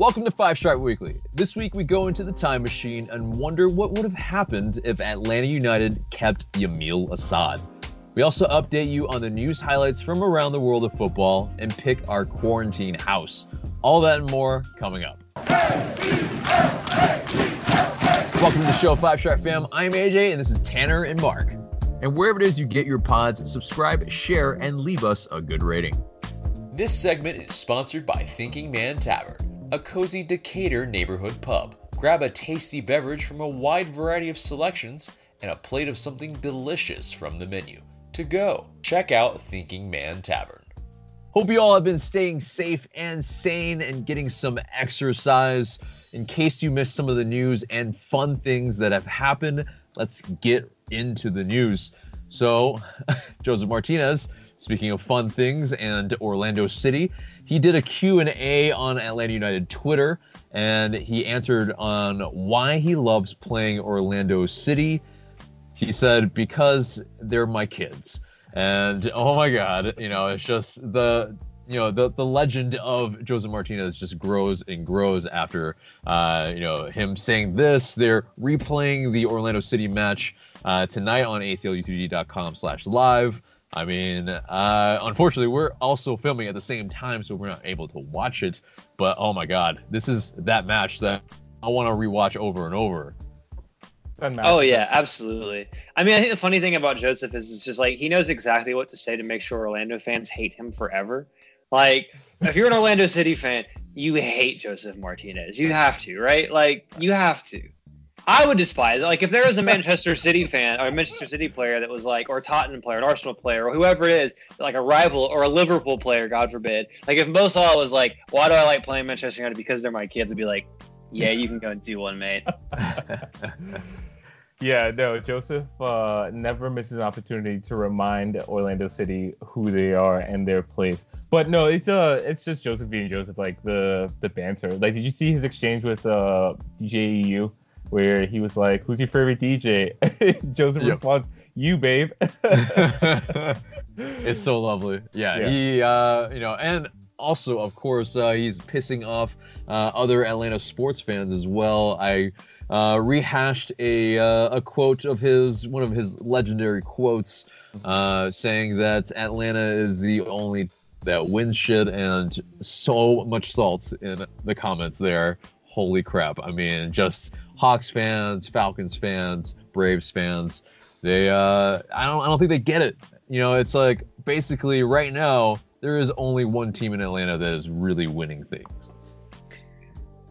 Welcome to Five Stripe Weekly. This week we go into the time machine and wonder what would have happened if Atlanta United kept Yamil Asad. We also update you on the news highlights from around the world of football and pick our quarantine house. All that and more coming up. Welcome to the show, Five Stripe fam. I'm AJ, and this is Tanner and Mark. And wherever it is you get your pods, subscribe, share, and leave us a good rating. This segment is sponsored by Thinking Man Tavern a cozy Decatur neighborhood pub. Grab a tasty beverage from a wide variety of selections and a plate of something delicious from the menu. To go, check out Thinking Man Tavern. Hope you all have been staying safe and sane and getting some exercise. In case you missed some of the news and fun things that have happened, let's get into the news. So, Josef Martinez, speaking of fun things and Orlando City, he did a Q&A on Atlanta United Twitter and he answered on why he loves playing Orlando City. He said because they're my kids. And oh my god, you know, it's just the you know the the legend of Josef Martinez just grows and grows after uh, you know him saying this. They're replaying the Orlando City match uh, tonight on atlutd.com/live. I mean, uh, unfortunately, we're also filming at the same time, so we're not able to watch it. But oh my god, this is that match that I want to rewatch over and over. Oh yeah, absolutely. I mean, I think the funny thing about Josef is it's just like he knows exactly what to say to make sure Orlando fans hate him forever. Like, if you're an Orlando City fan, you hate Josef Martinez. You have to, right? Like, you have to. I would despise it. Like if there was a Manchester City fan or a Manchester City player that was like, or a Tottenham player, an Arsenal player, or whoever it is, like a rival or a Liverpool player, God forbid. Like if Mo Salah was like, why do I like playing Manchester United? Because they're my kids. I'd be like, yeah, you can go and do one, mate. yeah, no, Josef uh, never misses an opportunity to remind Orlando City who they are and their place. But no, it's uh, it's just Josef being Josef, like the the banter. Like, did you see his exchange with uh, DJEU? Where he was like, "Who's your favorite DJ?" Josef yep. responds, "You, babe." it's so lovely. Yeah, yeah. he, uh, you know, and also, of course, uh, he's pissing off uh, other Atlanta sports fans as well. I uh, rehashed a uh, a quote of his, one of his legendary quotes, uh, saying that Atlanta is the only that wins shit, and so much salt in the comments there. Holy crap! I mean, just Hawks fans, Falcons fans, Braves fans, they uh I don't I don't think they get it. You know, it's like basically right now there is only one team in Atlanta that is really winning things.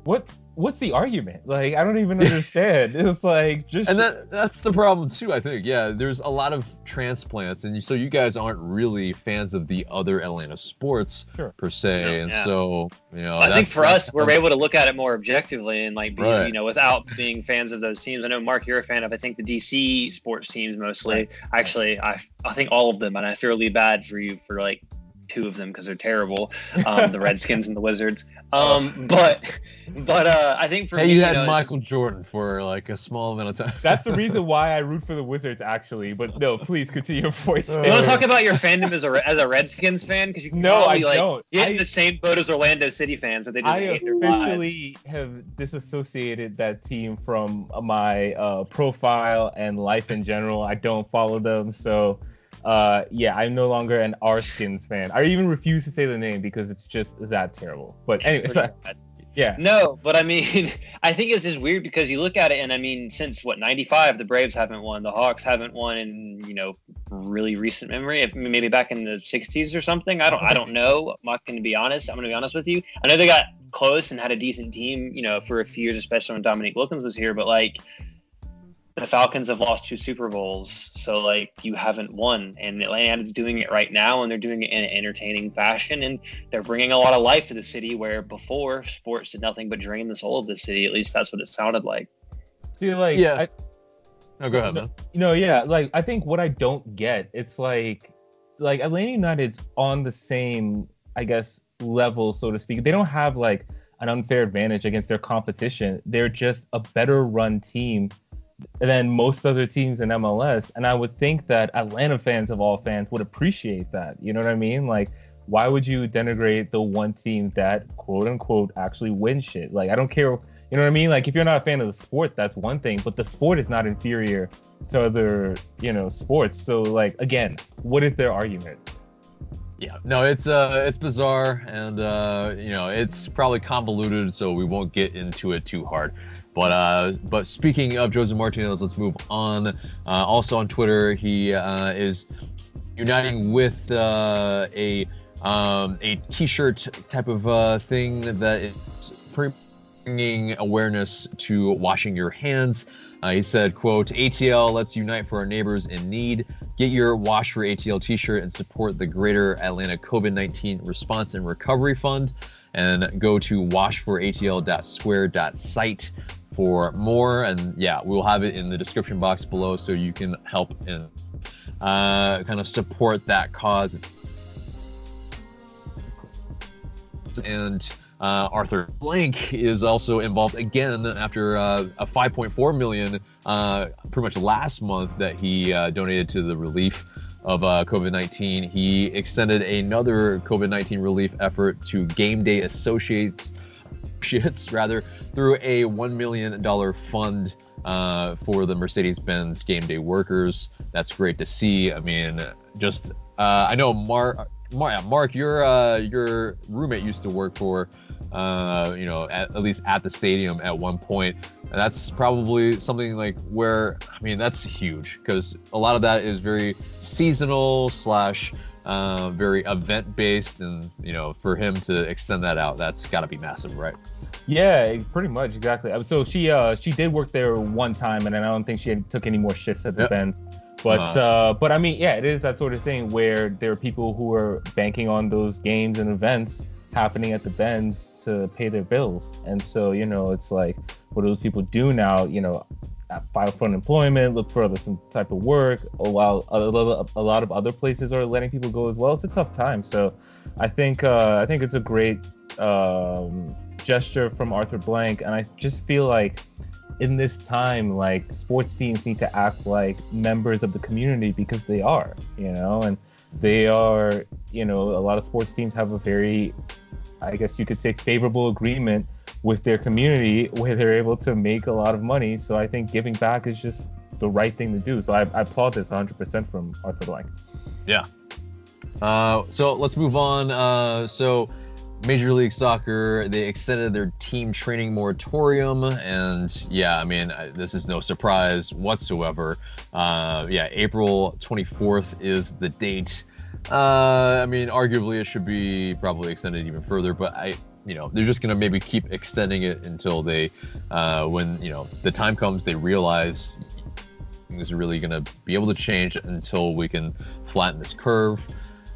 What what's the argument? Like, I don't even understand. it's like just and that that's the problem too. I think yeah, there's a lot of transplants, and so you guys aren't really fans of the other Atlanta sports sure. per se, yeah, and yeah. so you know. I think for us, we're able to look at it more objectively and like be right. you know without being fans of those teams. I know Mark, you're a fan of I think the DC sports teams mostly. Right. Actually, I I think all of them, and I feel really bad for you for like two of them because they're terrible, um, the Redskins and the Wizards. Um, but but uh, I think for hey, me, you had you know, Michael just... Jordan for like a small amount of time. That's the reason why I root for the Wizards, actually. But no, please continue your voice. You want to talk about your fandom as a as a Redskins fan? Because you can no, I like, don't. You're in the same boat as Orlando City fans, but they just I hate their officially have disassociated that team from my uh, profile and life in general. I don't follow them, so uh, yeah, I'm no longer an R-Skins fan. I even refuse to say the name because it's just that terrible. But anyway, yeah. No, but I mean, I think it's just weird because you look at it, and I mean, since what '95, the Braves haven't won, the Hawks haven't won in you know really recent memory, maybe back in the '60s or something. I don't, I don't know. I'm not going to be honest. I'm going to be honest with you. I know they got close and had a decent team, you know, for a few years, especially when Dominique Wilkins was here. But like, the Falcons have lost two Super Bowls, so like you haven't won, and Atlanta is doing it right now, and they're doing it in an entertaining fashion, and they're bringing a lot of life to the city where before sports did nothing but drain the soul of the city. At least that's what it sounded like. See, like, yeah. I, oh, go ahead, man. You know, yeah, like I think what I don't get, it's like, like Atlanta United's on the same, I guess, level, so to speak. They don't have like an unfair advantage against their competition. They're just a better run team than most other teams in MLS. And I would think that Atlanta fans of all fans would appreciate that. You know what I mean? Like why would you denigrate the one team that quote unquote actually wins shit? Like I don't care, you know what I mean? Like if you're not a fan of the sport, that's one thing, but the sport is not inferior to other, you know, sports. So like again, what is their argument? Yeah, no, it's uh, it's bizarre, and uh, you know, it's probably convoluted, so we won't get into it too hard. But uh, but speaking of jose Martinez, let's move on. Uh, also on Twitter, he uh, is uniting with uh, a um, a T-shirt type of uh, thing that is bringing awareness to washing your hands. Uh, he said, "quote ATL let's unite for our neighbors in need. Get your Wash for ATL T-shirt and support the Greater Atlanta COVID-19 Response and Recovery Fund. And go to washforatl.square.site for more. And yeah, we'll have it in the description box below so you can help and uh, kind of support that cause. And uh, Arthur Blank is also involved again after uh, a 5.4 million, uh, pretty much last month that he uh, donated to the relief of uh, COVID-19. He extended another COVID-19 relief effort to Game Day Associates, shits rather, through a one million dollar fund uh, for the Mercedes-Benz Game Day workers. That's great to see. I mean, just I know Mark. Mark, Mark, your your roommate used to work for, uh, you know, at, at, least at the stadium at one point. And that's probably something like where I mean that's huge because a lot of that is very seasonal slash uh, very event based, and you know, for him to extend that out, that's got to be massive, right? Yeah, pretty much exactly. So she uh she did work there one time, and I don't think she took any more shifts at the yep. Benz. But uh, uh, but I mean, yeah, it is that sort of thing where there are people who are banking on those games and events happening at the Benz to pay their bills, and so you know, it's like what those people do now. You know, file for unemployment, look for other some type of work. While a, a lot of other places are letting people go as well, it's a tough time. So, I think uh, I think it's a great um, gesture from Arthur Blank, and I just feel like in this time, like sports teams need to act like members of the community because they are, you know, and they are, you know, a lot of sports teams have a very, I guess you could say, favorable agreement with their community where they're able to make a lot of money. So I think giving back is just the right thing to do. So I, I applaud this 100% from Arthur Blank. Yeah. Uh, so let's move on. Uh, so Major League Soccer, they extended their team training moratorium. And yeah, I mean, this is no surprise whatsoever. Uh, yeah, April 24th is the date. Uh, I mean, arguably it should be probably extended even further, but I, you know, they're just going to maybe keep extending it until they, uh, when, you know, the time comes, they realize things are really going to be able to change until we can flatten this curve.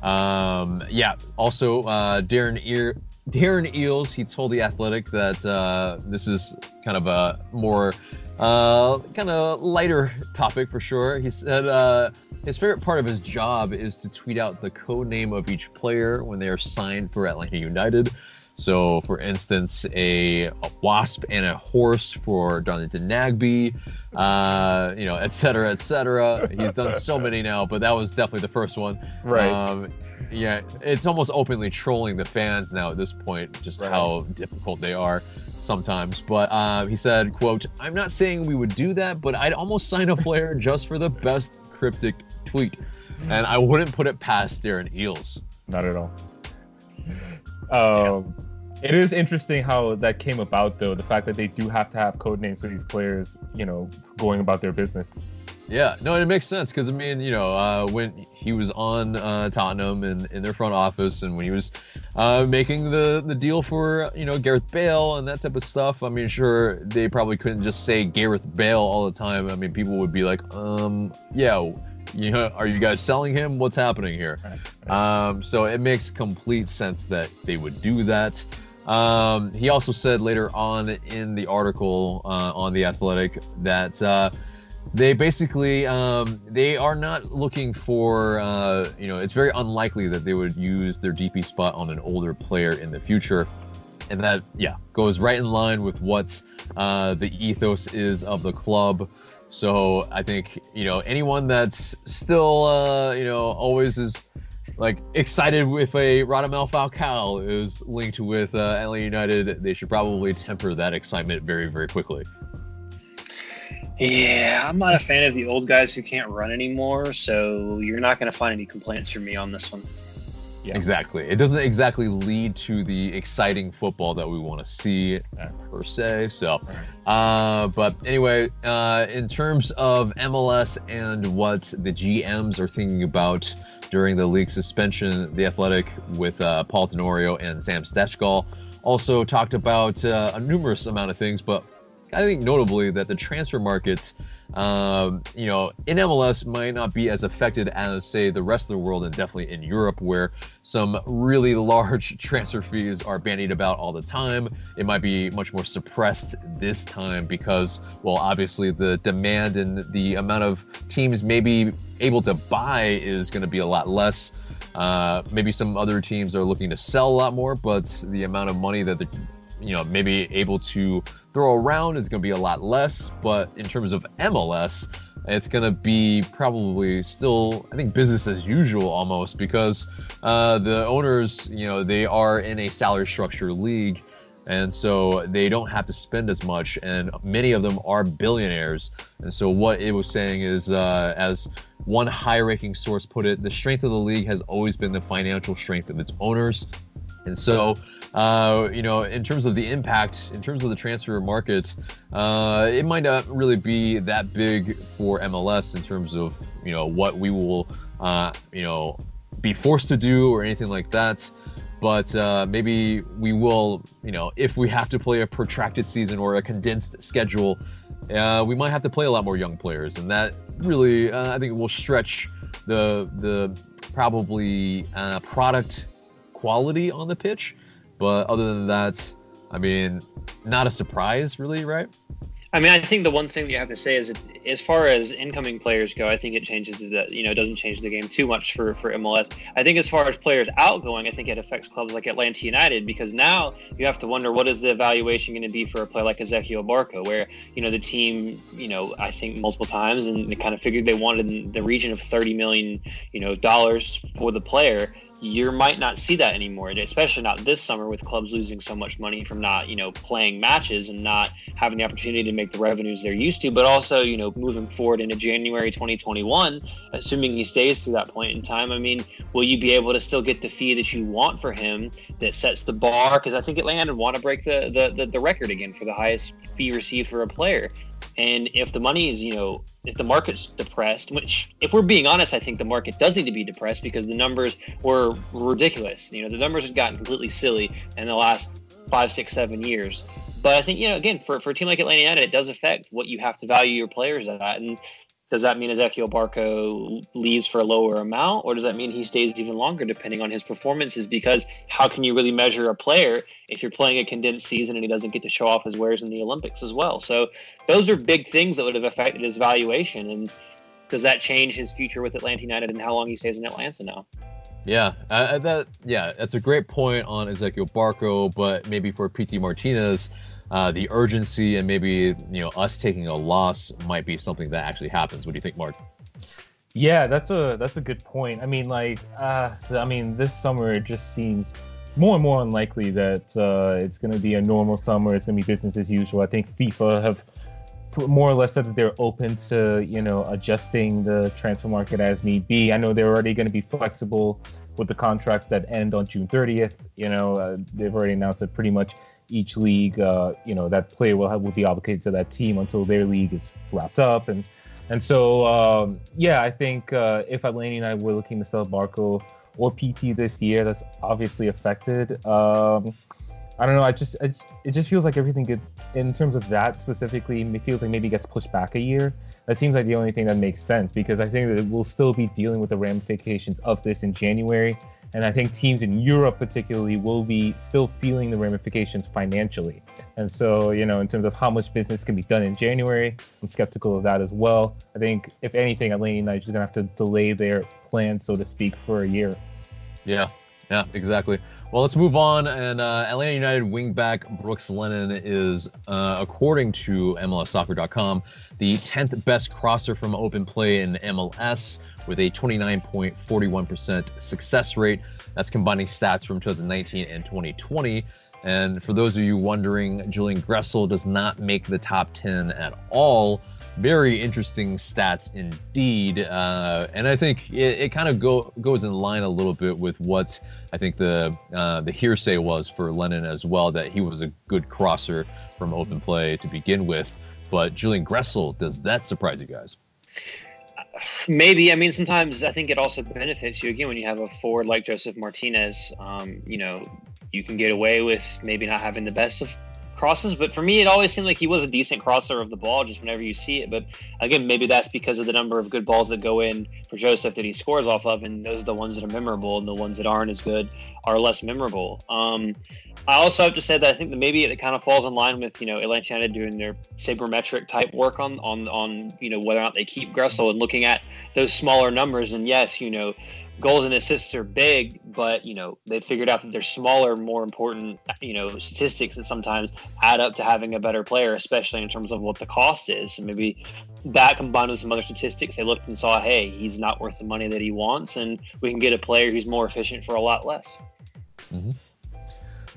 Um, yeah. Also, uh, Darren Ear. Darren Eales, he told the Athletic that uh, this is kind of a more uh, kind of lighter topic for sure. He said uh, his favorite part of his job is to tweet out the code name of each player when they are signed for Atlanta United. So, for instance, a, a wasp and a horse for Darlington Nagbe, uh, you know, et cetera, et cetera. He's done so many now, but that was definitely the first one. Right. Um, yeah, it's almost openly trolling the fans now at this point, just right. how difficult they are sometimes. But uh, he said, "quote I'm not saying we would do that, but I'd almost sign a player just for the best cryptic tweet, and I wouldn't put it past Darren Eales. Not at all." Um, It is interesting how that came about, though. The fact that they do have to have code names for these players, you know, going about their business. Yeah, no, it makes sense because I mean, you know, uh, when he was on uh, Tottenham and in their front office, and when he was uh, making the the deal for you know Gareth Bale and that type of stuff, I mean, sure, they probably couldn't just say Gareth Bale all the time. I mean, people would be like, um, yeah you know, are you guys selling him? What's happening here? Um, so it makes complete sense that they would do that. Um, he also said later on in the article uh, on the Athletic that uh, they basically um, they are not looking for uh, you know it's very unlikely that they would use their DP spot on an older player in the future, and that yeah goes right in line with what uh, the ethos is of the club. So I think you know anyone that's still uh, you know always is like excited with a Radamel Falcao is linked with uh, Atlanta United, they should probably temper that excitement very, very quickly. Yeah, I'm not a fan of the old guys who can't run anymore, so you're not going to find any complaints from me on this one. Yeah. Exactly. It doesn't exactly lead to the exciting football that we want to see uh, per se. So, uh, but anyway, uh, in terms of MLS and what the GMs are thinking about during the league suspension, the Athletic with uh, Paul Tenorio and Sam Stejskal also talked about uh, a numerous amount of things, but I think notably that the transfer markets, um, you know, in MLS might not be as affected as, say, the rest of the world and definitely in Europe, where some really large transfer fees are bandied about all the time. It might be much more suppressed this time because, well, obviously the demand and the amount of teams maybe able to buy is going to be a lot less. Uh, maybe some other teams are looking to sell a lot more, but the amount of money that the you know maybe able to throw around is going to be a lot less but in terms of mls it's going to be probably still i think business as usual almost because uh, the owners you know they are in a salary structure league and so they don't have to spend as much and many of them are billionaires. And so what it was saying is uh, as one high ranking source put it the strength of the league has always been the financial strength of its owners and so uh, you know, in terms of the impact, in terms of the transfer market, uh, it might not really be that big for MLS in terms of you know what we will, uh, you know, be forced to do or anything like that. But uh, maybe we will, you know, if we have to play a protracted season or a condensed schedule, uh, we might have to play a lot more young players, and that really, uh, I think, will stretch the the probably product quality on the pitch but other than that, I mean, not a surprise, really, right? I mean, I think the one thing you have to say is, that as far as incoming players go, I think it changes the you know it doesn't change the game too much for for MLS. I think as far as players outgoing, I think it affects clubs like Atlanta United because now you have to wonder what is the evaluation going to be for a player like Ezequiel Barco, where you know the team you know I think multiple times and they kind of figured they wanted in the region of thirty million you know dollars for the player you might not see that anymore, especially not this summer with clubs losing so much money from not, you know, playing matches and not having the opportunity to make the revenues they're used to. But also, you know, moving forward into January 2021, assuming he stays through that point in time, I mean, will you be able to still get the fee that you want for him that sets the bar? Because I think Atlanta would want to break the, the, the, the record again for the highest fee received for a player. And if the money is, you know, if the market's depressed, which if we're being honest, I think the market does need to be depressed because the numbers were ridiculous. You know, the numbers have gotten completely silly in the last five, six, seven years. But I think, you know, again, for, for a team like Atlanta United, it does affect what you have to value your players at. And does that mean Ezequiel Barco leaves for a lower amount, or does that mean he stays even longer depending on his performances? Because how can you really measure a player if you're playing a condensed season and he doesn't get to show off his wares in the Olympics as well? So those are big things that would have affected his valuation. And does that change his future with Atlanta United and how long he stays in Atlanta now? Yeah, uh, that yeah, that's a great point on Ezequiel Barco, but maybe for Pity Martinez uh, the urgency and maybe you know us taking a loss might be something that actually happens. What do you think, Mark? Yeah, that's a that's a good point. I mean, like, uh, I mean, this summer it just seems more and more unlikely that uh, it's going to be a normal summer. It's going to be business as usual. I think FIFA have more or less said that they're open to you know adjusting the transfer market as need be. I know they're already going to be flexible with the contracts that end on June 30th. You know, uh, they've already announced that pretty much each league, uh, you know, that player will have, will be obligated to that team until their league is wrapped up, and and so um, yeah, I think uh, if Atlanta United were looking to sell Barco or Pity this year, that's obviously affected. Um, I don't know. I just, it just feels like everything in terms of that specifically. It feels like maybe gets pushed back a year. That seems like the only thing that makes sense because I think that we'll still be dealing with the ramifications of this in January and I think teams in Europe, particularly, will be still feeling the ramifications financially. And so, you know, in terms of how much business can be done in January, I'm skeptical of that as well. I think, if anything, Atlanta United is going to have to delay their plan, so to speak, for a year. Yeah, yeah, exactly. Well, let's move on. And uh, Atlanta United wingback Brooks Lennon is, uh, according to MLSsoccer.com, the 10th best crosser from open play in MLS with a 29.41% success rate. That's combining stats from 2019 and 2020. And for those of you wondering, Julian Gressel does not make the top 10 at all. Very interesting stats indeed. Uh, and I think it, it kind of go, goes in line a little bit with what I think the uh, the hearsay was for Lennon as well, that he was a good crosser from open play to begin with. But Julian Gressel, does that surprise you guys? Maybe. I mean, sometimes I think it also benefits you again when you have a forward like Josef Martinez. Um, you know, you can get away with maybe not having the best of crosses, but for me, it always seemed like he was a decent crosser of the ball just whenever you see it. But again, maybe that's because of the number of good balls that go in for Josef that he scores off of, and those are the ones that are memorable, and the ones that aren't as good are less memorable. Um, I also have to say that I think that maybe it kind of falls in line with you know Atlanta doing their sabermetric type work on on on you know whether or not they keep Gressel and looking at those smaller numbers. And yes, you know goals and assists are big, but you know they figured out that they're smaller, more important, you know, statistics that sometimes add up to having a better player, especially in terms of what the cost is. And maybe that combined with some other statistics, they looked and saw, hey, he's not worth the money that he wants, and we can get a player who's more efficient for a lot less. Mm-hmm.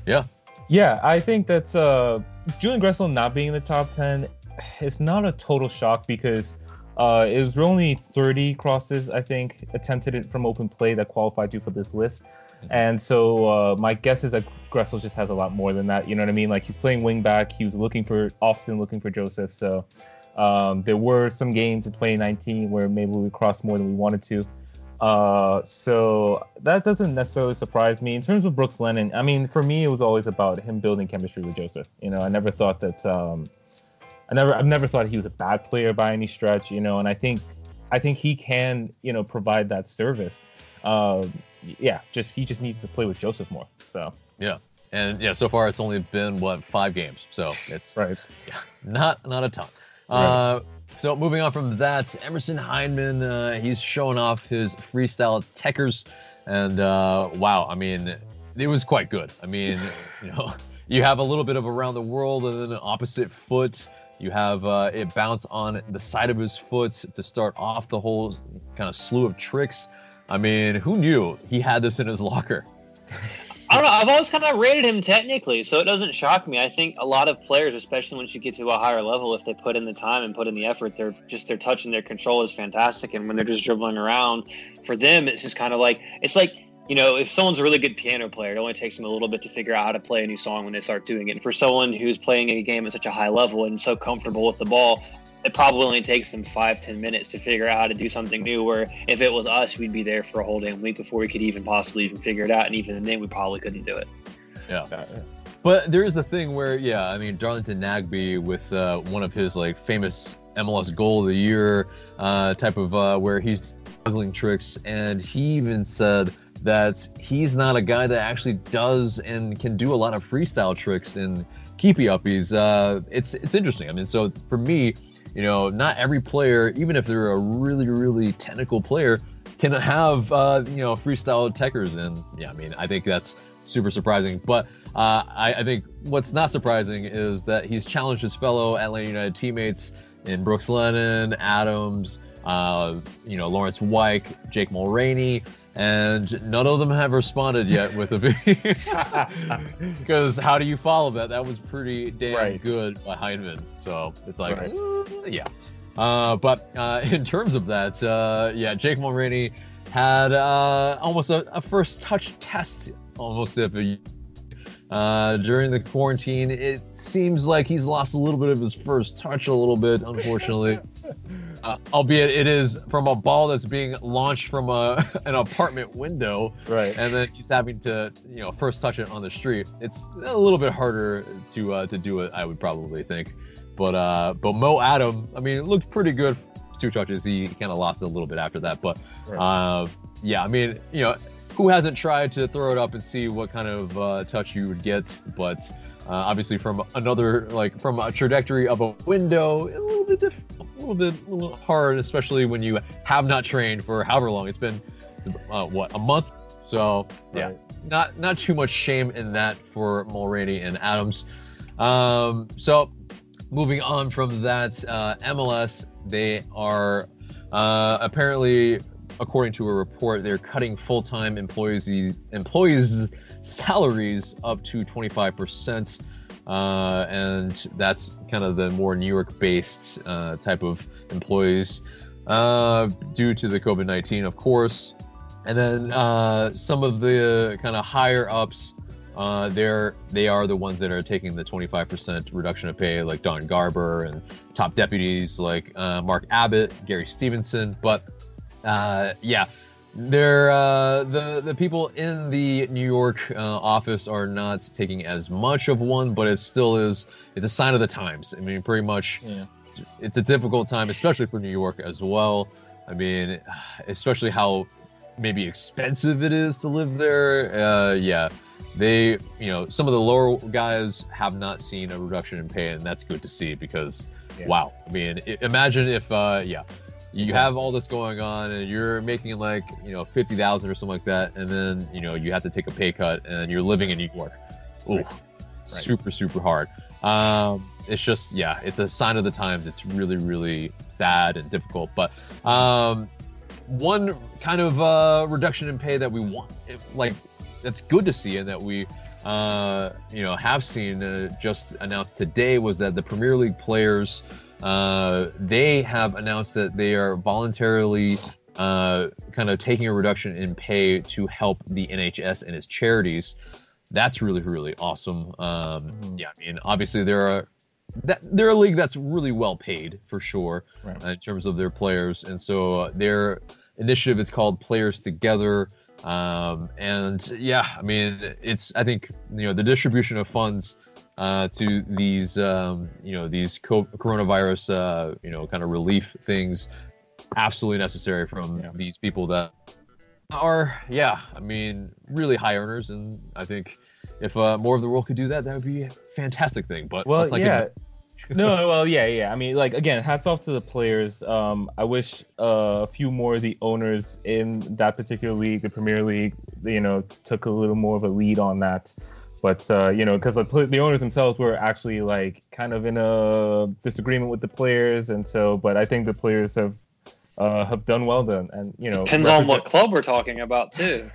Yeah, yeah, I think that's uh, Julian Gressel not being in the top ten. It's not a total shock because uh, it was only 30 crosses, I think, attempted it from open play that qualified you for this list. And so uh, my guess is that Gressel just has a lot more than that. You know what I mean? Like he's playing wing back. He was looking for often looking for Josef. So um, there were some games in 2019 where maybe we crossed more than we wanted to. Uh, so that doesn't necessarily surprise me. In terms of Brooks Lennon, I mean, for me, it was always about him building chemistry with Josef. You know, I never thought that um, I never I've never thought he was a bad player by any stretch, you know, and I think I think he can, you know, provide that service. Uh, yeah, just he just needs to play with Josef more. So yeah, and yeah, so far it's only been what five games, so it's right, yeah, not not a ton. Right. Uh, so moving on from that, Emerson Hyndman, uh, he's showing off his freestyle techers, and uh, wow, I mean, it was quite good. I mean, you know, you have a little bit of around the world and then an opposite foot. You have uh, it bounce on the side of his foot to start off the whole kind of slew of tricks. I mean, who knew he had this in his locker? I don't know. I've always kind of rated him technically, so it doesn't shock me. I think a lot of players, especially once you get to a higher level, if they put in the time and put in the effort, they're just their touch and their control is fantastic. And when they're just dribbling around, for them, it's just kind of like it's like you know, if someone's a really good piano player, it only takes them a little bit to figure out how to play a new song when they start doing it. And for someone who's playing a game at such a high level and so comfortable with the ball, it probably only takes them five, ten minutes to figure out how to do something new. Where if it was us, we'd be there for a whole damn week before we could even possibly even figure it out. And even then, we probably couldn't do it. Yeah. But there is a thing where, yeah, I mean, Darlington Nagbe with uh, one of his like famous MLS goal of the year uh, type of uh, where he's juggling tricks, and he even said that he's not a guy that actually does and can do a lot of freestyle tricks and keepy uppies. Uh, it's it's interesting. I mean, so for me, you know, not every player, even if they're a really really technical player, can have uh, you know freestyle techers. And yeah, I mean, I think that's super surprising. But uh, I, I think what's not surprising is that he's challenged his fellow Atlanta United teammates in Brooks Lennon, Adams, uh, you know, Laurence Wyke, Jake Mulraney, and none of them have responded yet with a because how do you follow that? That was pretty damn right. good by Hyndman. So it's like, right. uh, yeah. Uh, but uh, in terms of that, uh, yeah, Jake Mulraney had uh, almost a, a, first touch test almost if a, uh, during the quarantine. It seems like he's lost a little bit of his first touch a little bit, unfortunately. uh, albeit it is from a ball that's being launched from a an apartment window, right? And then he's having to, you know, first touch it on the street. It's a little bit harder to uh, to do it, I would probably think. But uh, but Mo Adam, I mean, it looked pretty good. Two touches, he kind of lost it a little bit after that. But right. uh, yeah, I mean, you know, who hasn't tried to throw it up and see what kind of uh, touch you would get? But uh, obviously, from another like from a trajectory of a window, a little bit different little bit a little hard, especially when you have not trained for however long. It's been uh, what a month So yeah, Right. not not too much shame in that for Mulraney and Adams. Um, so moving on from that, uh, MLS they are uh, apparently, according to a report, they're cutting full-time employees employees salaries up to 25 percent. Uh, and that's kind of the more New York-based uh, type of employees uh, due to the COVID 19, of course. And then uh, some of the kind of higher ups, uh, they're they are the ones that are taking the 25% reduction of pay, like Don Garber and top deputies like uh, Mark Abbott, Gary Stevenson. But uh, yeah, they're uh, the the people in the New York uh, office are not taking as much of one, but it still is. It's a sign of the times. I mean, pretty much Yeah. it's a difficult time, especially for New York as well. I mean, especially how maybe expensive it is to live there. Uh, yeah, they, you know, some of the lower guys have not seen a reduction in pay, and that's good to see because, Yeah. wow. I mean, imagine if, uh, yeah, you have all this going on and you're making like, you know, 50,000 or something like that, and then, you know, you have to take a pay cut and you're living in New York. Ooh, Right. Right. super, super hard. Um, it's just, yeah, it's a sign of the times. It's really, really sad and difficult. But um, one kind of uh, reduction in pay that we want, like, that's good to see and that we, uh, you know, have seen uh, just announced today was that the Premier League players, uh, they have announced that they are voluntarily uh, kind of taking a reduction in pay to help the NHS and its charities. That's really, really awesome. Um, Mhm. Yeah, I mean, obviously there are that they're a league that's really well paid for sure Right. uh, in terms of their players, and so uh, their initiative is called Players Together. Um, and yeah, I mean, it's I think you know the distribution of funds uh, to these um, you know these co- coronavirus uh, you know kind of relief things absolutely necessary from Yeah. these people that are yeah I mean really high earners and I think if uh, more of the world could do that that would be a fantastic thing but Well, get yeah. no, well, yeah, yeah. I mean, like again, hats off to the players. Um, I wish uh, a few more of the owners in that particular league, the Premier League, you know, took a little more of a lead on that. But uh, you know, because the, the owners themselves were actually like kind of in a disagreement with the players, and so, but I think the players have uh, have done well then, and you know, Depends on what club we're talking about too.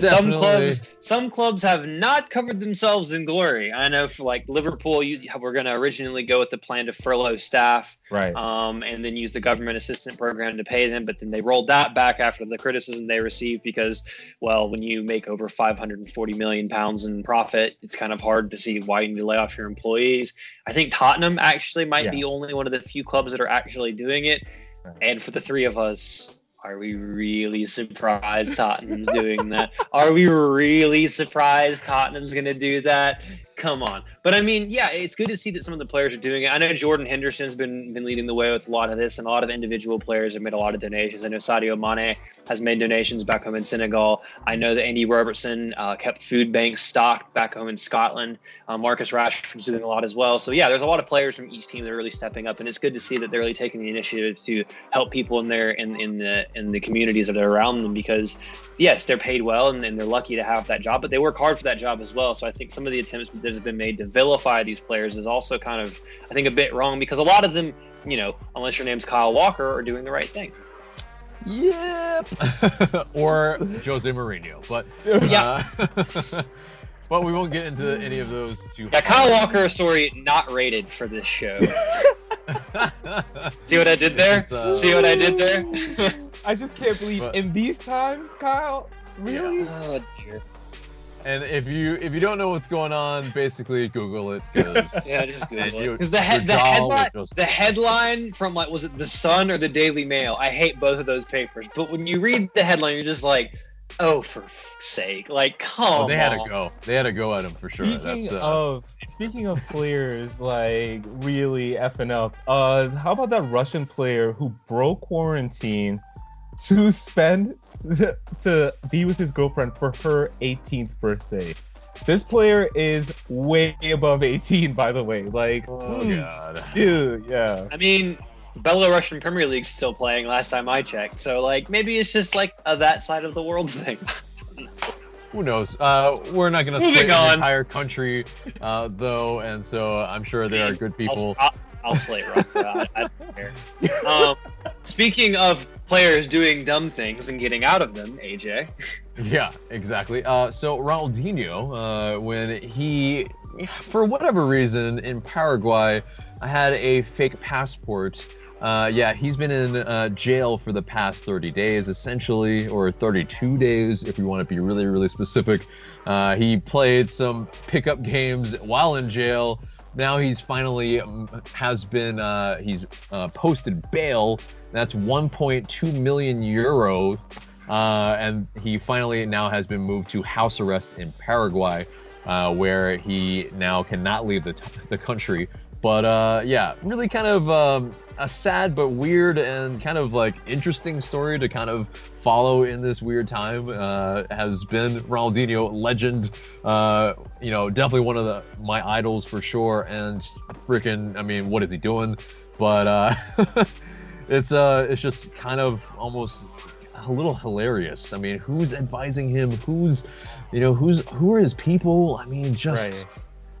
Some clubs, some clubs have not covered themselves in glory. I know for like Liverpool, you we're going to originally go with the plan to furlough staff, right? um, and then use the government assistant program to pay them. But then they rolled that back after the criticism they received because, well, when you make over 540 million pounds in profit, it's kind of hard to see why you need to lay off your employees. I think Tottenham actually might Yeah. be only one of the few clubs that are actually doing it. Right. And for the three of us, are we really surprised Tottenham's doing that? Are we really surprised Tottenham's going to do that? Come on. But I mean, yeah, it's good to see that some of the players are doing it. I know Jordan Henderson's been been leading the way with a lot of this, and a lot of individual players have made a lot of donations. I know Sadio Mane has made donations back home in Senegal. I know that Andy Robertson uh, kept food banks stocked back home in Scotland. Uh, Marcus Rashford's doing a lot as well. So yeah, there's a lot of players from each team that are really stepping up, and it's good to see that they're really taking the initiative to help people in their in in the in the communities that are around them because yes, they're paid well and, and they're lucky to have that job, but they work hard for that job as well. So I think some of the attempts that have been made to vilify these players is also kind of, I think, a bit wrong because a lot of them, you know, unless your name's Kyle Walker, are doing the right thing. Yep. or Jose Mourinho, but Yeah. uh, but we won't get into any of those too. Yeah, Kyle Walker, a story not rated for this show. See what I did there? Uh, See what I did there? I just can't believe But- in these times, Kyle. Really? Oh dear. And if you if you don't know what's going on, basically Google it Yeah, just Google it. Because the your head, the headline, just- the headline from like, was it the Sun or the Daily Mail? I hate both of those papers, but when you read the headline, you're just like, oh, for fuck's sake, like, come Oh, they had on. to go. They had to go at him for sure. Speaking That's, uh, of speaking of players like really effing up, uh, how about that Russian player who broke quarantine to spend to be with his girlfriend for her 18th birthday? This player is way above 18, by the way. Like, oh hmm, god. dude, yeah. I mean, Belarusian Premier League's still playing last time I checked, so like maybe it's just like a that side of the world thing. who knows? Uh, we're not gonna Moving split the entire country, uh, though, and so I'm sure there are good people. I'll, I'll, I'll slate rock. that. I, I don't care. Um, speaking of players doing dumb things and getting out of them, AJ. Yeah, exactly. Uh, so Ronaldinho, uh, when he, for whatever reason, in Paraguay, had a fake passport. Uh, yeah, he's been in uh, jail for the past 30 days, essentially, or 32 days, if you want to be really, really specific. Uh, he played some pickup games while in jail. Now he's finally um, has been uh, he's posted bail. That's 1.2 million euro uh, and he finally now has been moved to house arrest in Paraguay, uh, where he now cannot leave the, t- the country. But uh, yeah, really kind of um, a sad but weird and kind of like interesting story to kind of follow in this weird time. Uh, has been Ronaldinho, legend. Uh, you know, definitely one of the my idols for sure. And freaking, I mean, what is he doing? But uh, it's uh, it's just kind of almost a little hilarious. I mean, who's advising him? Who's, you know, who's who are his people? I mean, just Right.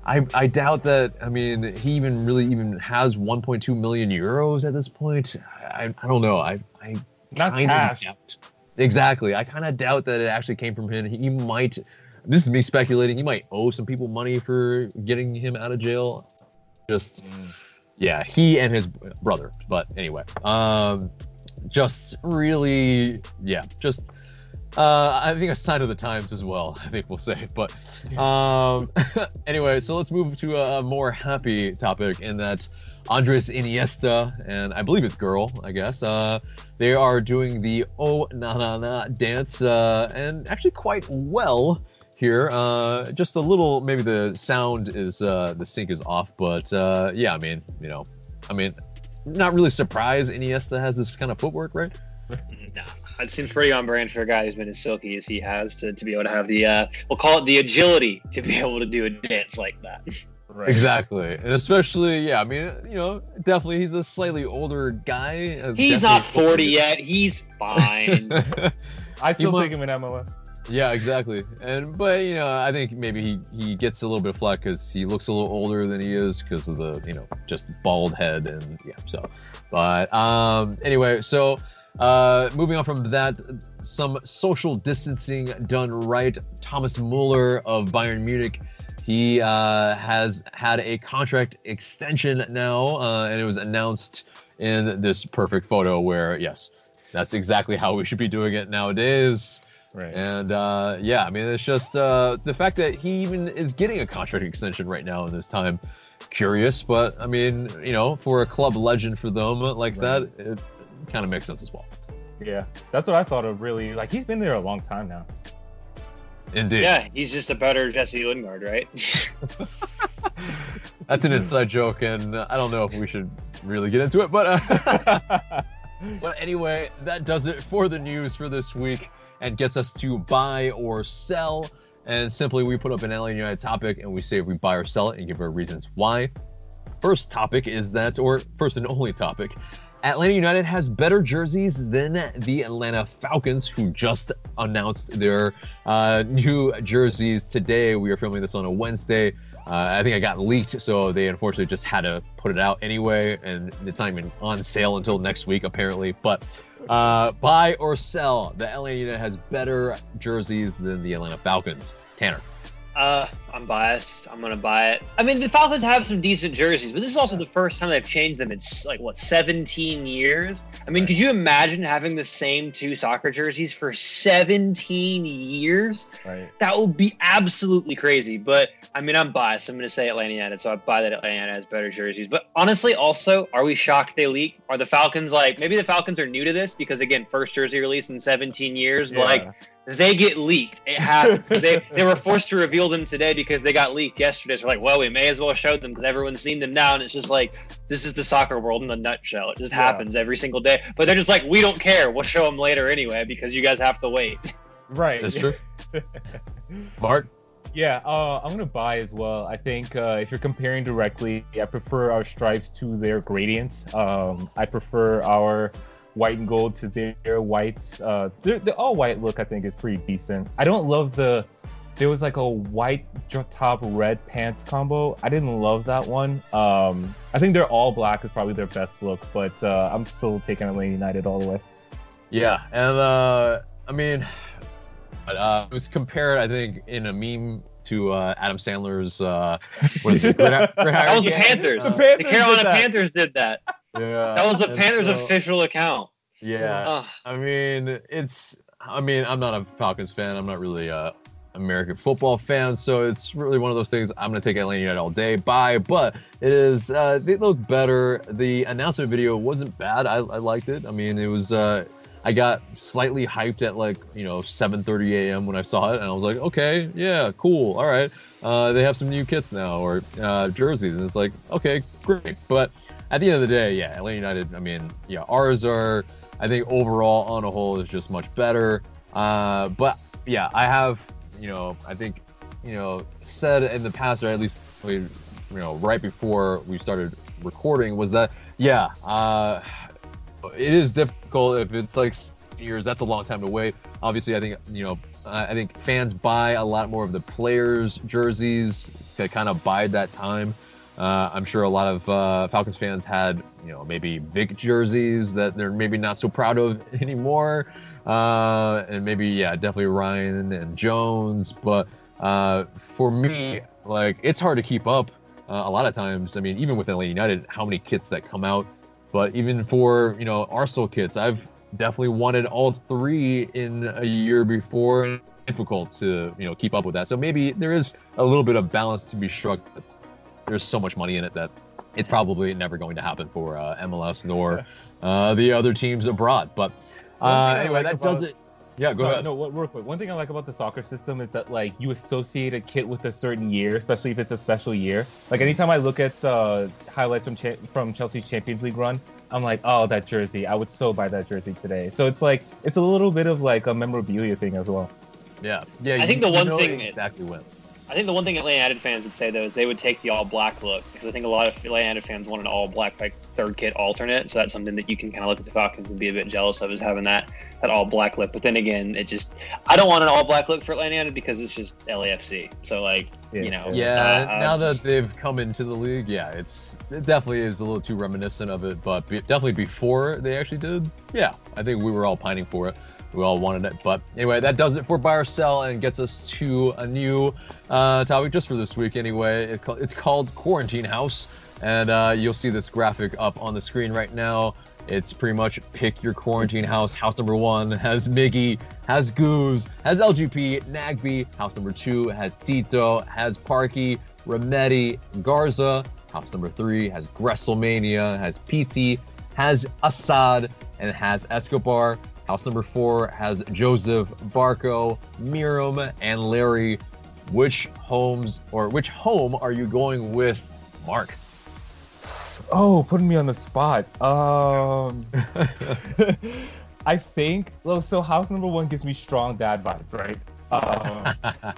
I I doubt that. I mean, he even really even has 1.2 million euros at this point. I I don't know. I I Not cash. doubt. Exactly. I kind of doubt that it actually came from him. He might. This is me speculating. He might owe some people money for getting him out of jail. Just Mm. Yeah, he and his brother. But anyway, um, just really, yeah, just uh, I think a sign of the times as well. I think we'll say. But um, anyway, so let's move to a more happy topic in that Andres Iniesta and I believe it's girl, I guess. Uh, they are doing the Oh Na Na Na dance, uh, and actually quite well here. Uh, just a little, maybe the sound is uh, the sync is off, but uh, yeah, I mean, you know, I mean, not really surprised Iniesta has this kind of footwork, right? Nah, it seems pretty on brand for a guy who's been as silky as he has to, to be able to have the uh, we'll call it the agility to be able to do a dance like that. Right. Exactly, and especially, yeah, I mean, you know, definitely he's a slightly older guy. uh, He's not definitely- 40 yet. He's fine. I still might- take him in MLS. Yeah, exactly. And but you know, I think maybe he he gets a little bit of flack because he looks a little older than he is because of the you know just bald head and yeah. So, but um anyway, so uh moving on from that, some social distancing done right. Thomas Muller of Bayern Munich. He uh, has had a contract extension now, uh, and it was announced in this perfect photo where, yes, that's exactly how we should be doing it nowadays. Right. And uh, yeah, I mean, it's just uh, the fact that he even is getting a contract extension right now in this time. Curious, but I mean, you know, for a club legend for them like Right. that, it kind of makes sense as well. Yeah. That's what I thought of really. Like he's been there a long time now. Indeed. yeah, he's just a better Jesse Lingard, right? That's an inside joke, and uh, I don't know if we should really get into it, but. Uh, But anyway, that does it for the news for this week and gets us to buy or sell. And simply, we put up an LA United topic and we say if we buy or sell it and give our reasons why. First topic is that, or first and only topic, Atlanta United has better jerseys than the Atlanta Falcons, who just announced their uh, new jerseys today. We are filming this on a Wednesday. Uh, I think I got leaked, so they unfortunately just had to put it out anyway, and it's not even on sale until next week, apparently. But uh, buy or sell, the LA United has better jerseys than the Atlanta Falcons. Tanner. Uh, I'm biased. I'm gonna buy it. I mean, the Falcons have some decent jerseys, but this is also the first time they've changed them in like what 17 years. I mean, Right. could you imagine having the same two soccer jerseys for 17 years? right. That would be absolutely crazy. But I mean, I'm biased. I'm gonna say Atlanta United, so I buy that Atlanta has better jerseys. But honestly, also, are we shocked they leak? Are the Falcons like maybe the Falcons are new to this because again, first jersey release in 17 years, but like Yeah. They get leaked. It happens. 'Cause they, they were forced to reveal them today because they got leaked yesterday. So we're like, well, we may as well show them because everyone's seen them now. And it's just like, this is the soccer world in a nutshell. It just Yeah. happens every single day. But they're just like, we don't care. We'll show them later anyway because you guys have to wait. right. That's true. Mark? Yeah, uh, I'm gonna buy as well. I think uh, if you're comparing directly, I prefer our stripes to their gradients. Um, I prefer our white and gold to their whites. Uh, the all white look I think is pretty decent. I don't love the there was like a white top red pants combo. I didn't love that one. Um, I think they're all black is probably their best look, but uh, I'm still taking Atlanta United all the way. Yeah, and uh, I mean, uh, it was compared, I think, in a meme to uh, Adam Sandler's. Uh, what is it? that was the Panthers. the, Panthers the Carolina Panthers did that. Yeah, that was the Panthers' so, official account. Yeah, I mean, it's. I mean, I'm not a Falcons fan. I'm not really a American football fan, so it's really one of those things. I'm gonna take Atlanta United all day. Bye. But it is. Uh, they look better. The announcement video wasn't bad. I, I liked it. I mean, it was. Uh, I got slightly hyped at like you know 7:30 a.m. when I saw it, and I was like, okay, yeah, cool, all right. Uh, they have some new kits now or uh, jerseys, and it's like, okay, great. But at the end of the day, yeah, Atlanta United. I mean, yeah, ours are. I think overall, on a whole, is just much better. Uh, but yeah, I have, you know, I think, you know, said in the past, or at least, you know, right before we started recording, was that yeah, uh, it is difficult if it's like years. That's a long time to wait. Obviously, I think you know. I think fans buy a lot more of the players' jerseys to kind of bide that time. Uh, I'm sure a lot of uh, Falcons fans had, you know, maybe Vic jerseys that they're maybe not so proud of anymore, uh, and maybe yeah, definitely Ryan and Jones. But uh, for me, like it's hard to keep up. Uh, a lot of times, I mean, even with LA United, how many kits that come out but even for you know Arsenal kits, I've definitely wanted all three in a year before. Difficult to you know keep up with that. So maybe there is a little bit of balance to be struck. There's so much money in it that it's probably never going to happen for uh, MLS nor uh, the other teams abroad. But uh, anyway, like that about, does it. Yeah, go Sorry, ahead. No, real quick. One thing I like about the soccer system is that like you associate a kit with a certain year, especially if it's a special year. Like anytime I look at uh, highlights from Ch- from Chelsea's Champions League run, I'm like, oh, that jersey. I would so buy that jersey today. So it's like it's a little bit of like a memorabilia thing as well. Yeah, yeah. I you, think the one thing exactly when. I think the one thing Atlanta United fans would say though is they would take the all black look because I think a lot of Atlanta United fans want an all black like third kit alternate. So that's something that you can kind of look at the Falcons and be a bit jealous of is having that that all black look. But then again, it just I don't want an all black look for Atlanta United because it's just LAFC. So like yeah. you know, yeah. Uh, now just, that they've come into the league, yeah, it's it definitely is a little too reminiscent of it. But be, definitely before they actually did, yeah, I think we were all pining for it we all wanted it. But anyway, that does it for buy or sell and gets us to a new uh, topic just for this week. Anyway, it, it's called Quarantine House, and uh, you'll see this graphic up on the screen right now. It's pretty much pick your quarantine house. House number one has Miggy, has Goose, has LGP, Nagbe. House number two has Tito, has Parky, Remedi, Garza. House number three has Gresselmania, has Pity, has Asad, and has Escobar. House number four has Josef, Barco, Meram, and Larry. Which homes or which home are you going with, Mark? Oh, putting me on the spot. Um, I think. Well, so house number one gives me strong dad vibes, right? Um,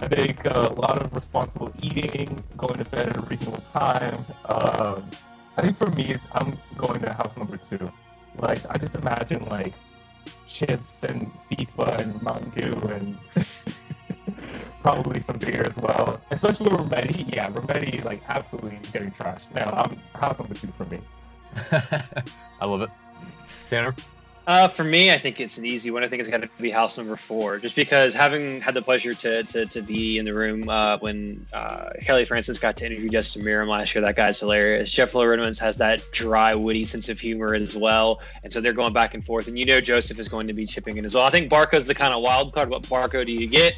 I think a lot of responsible eating, going to bed at a reasonable time. Um, I think for me, I'm going to house number two. Like I just imagine like chips and FIFA and Mountain and probably some beer as well. Especially Remedi. Yeah, Remedi like absolutely getting trashed. Now um, I'm house number two for me. I love it. Tanner? Uh, for me, I think it's an easy one. I think it's got to be house number four, just because having had the pleasure to to, to be in the room uh, when uh, Kelly Francis got to interview Justin Meram last year, that guy's hilarious. Jeff Larentowicz has that dry, witty sense of humor as well, and so they're going back and forth. And you know, Josef is going to be chipping in as well. I think Barco's the kind of wild card. What Barco do you get?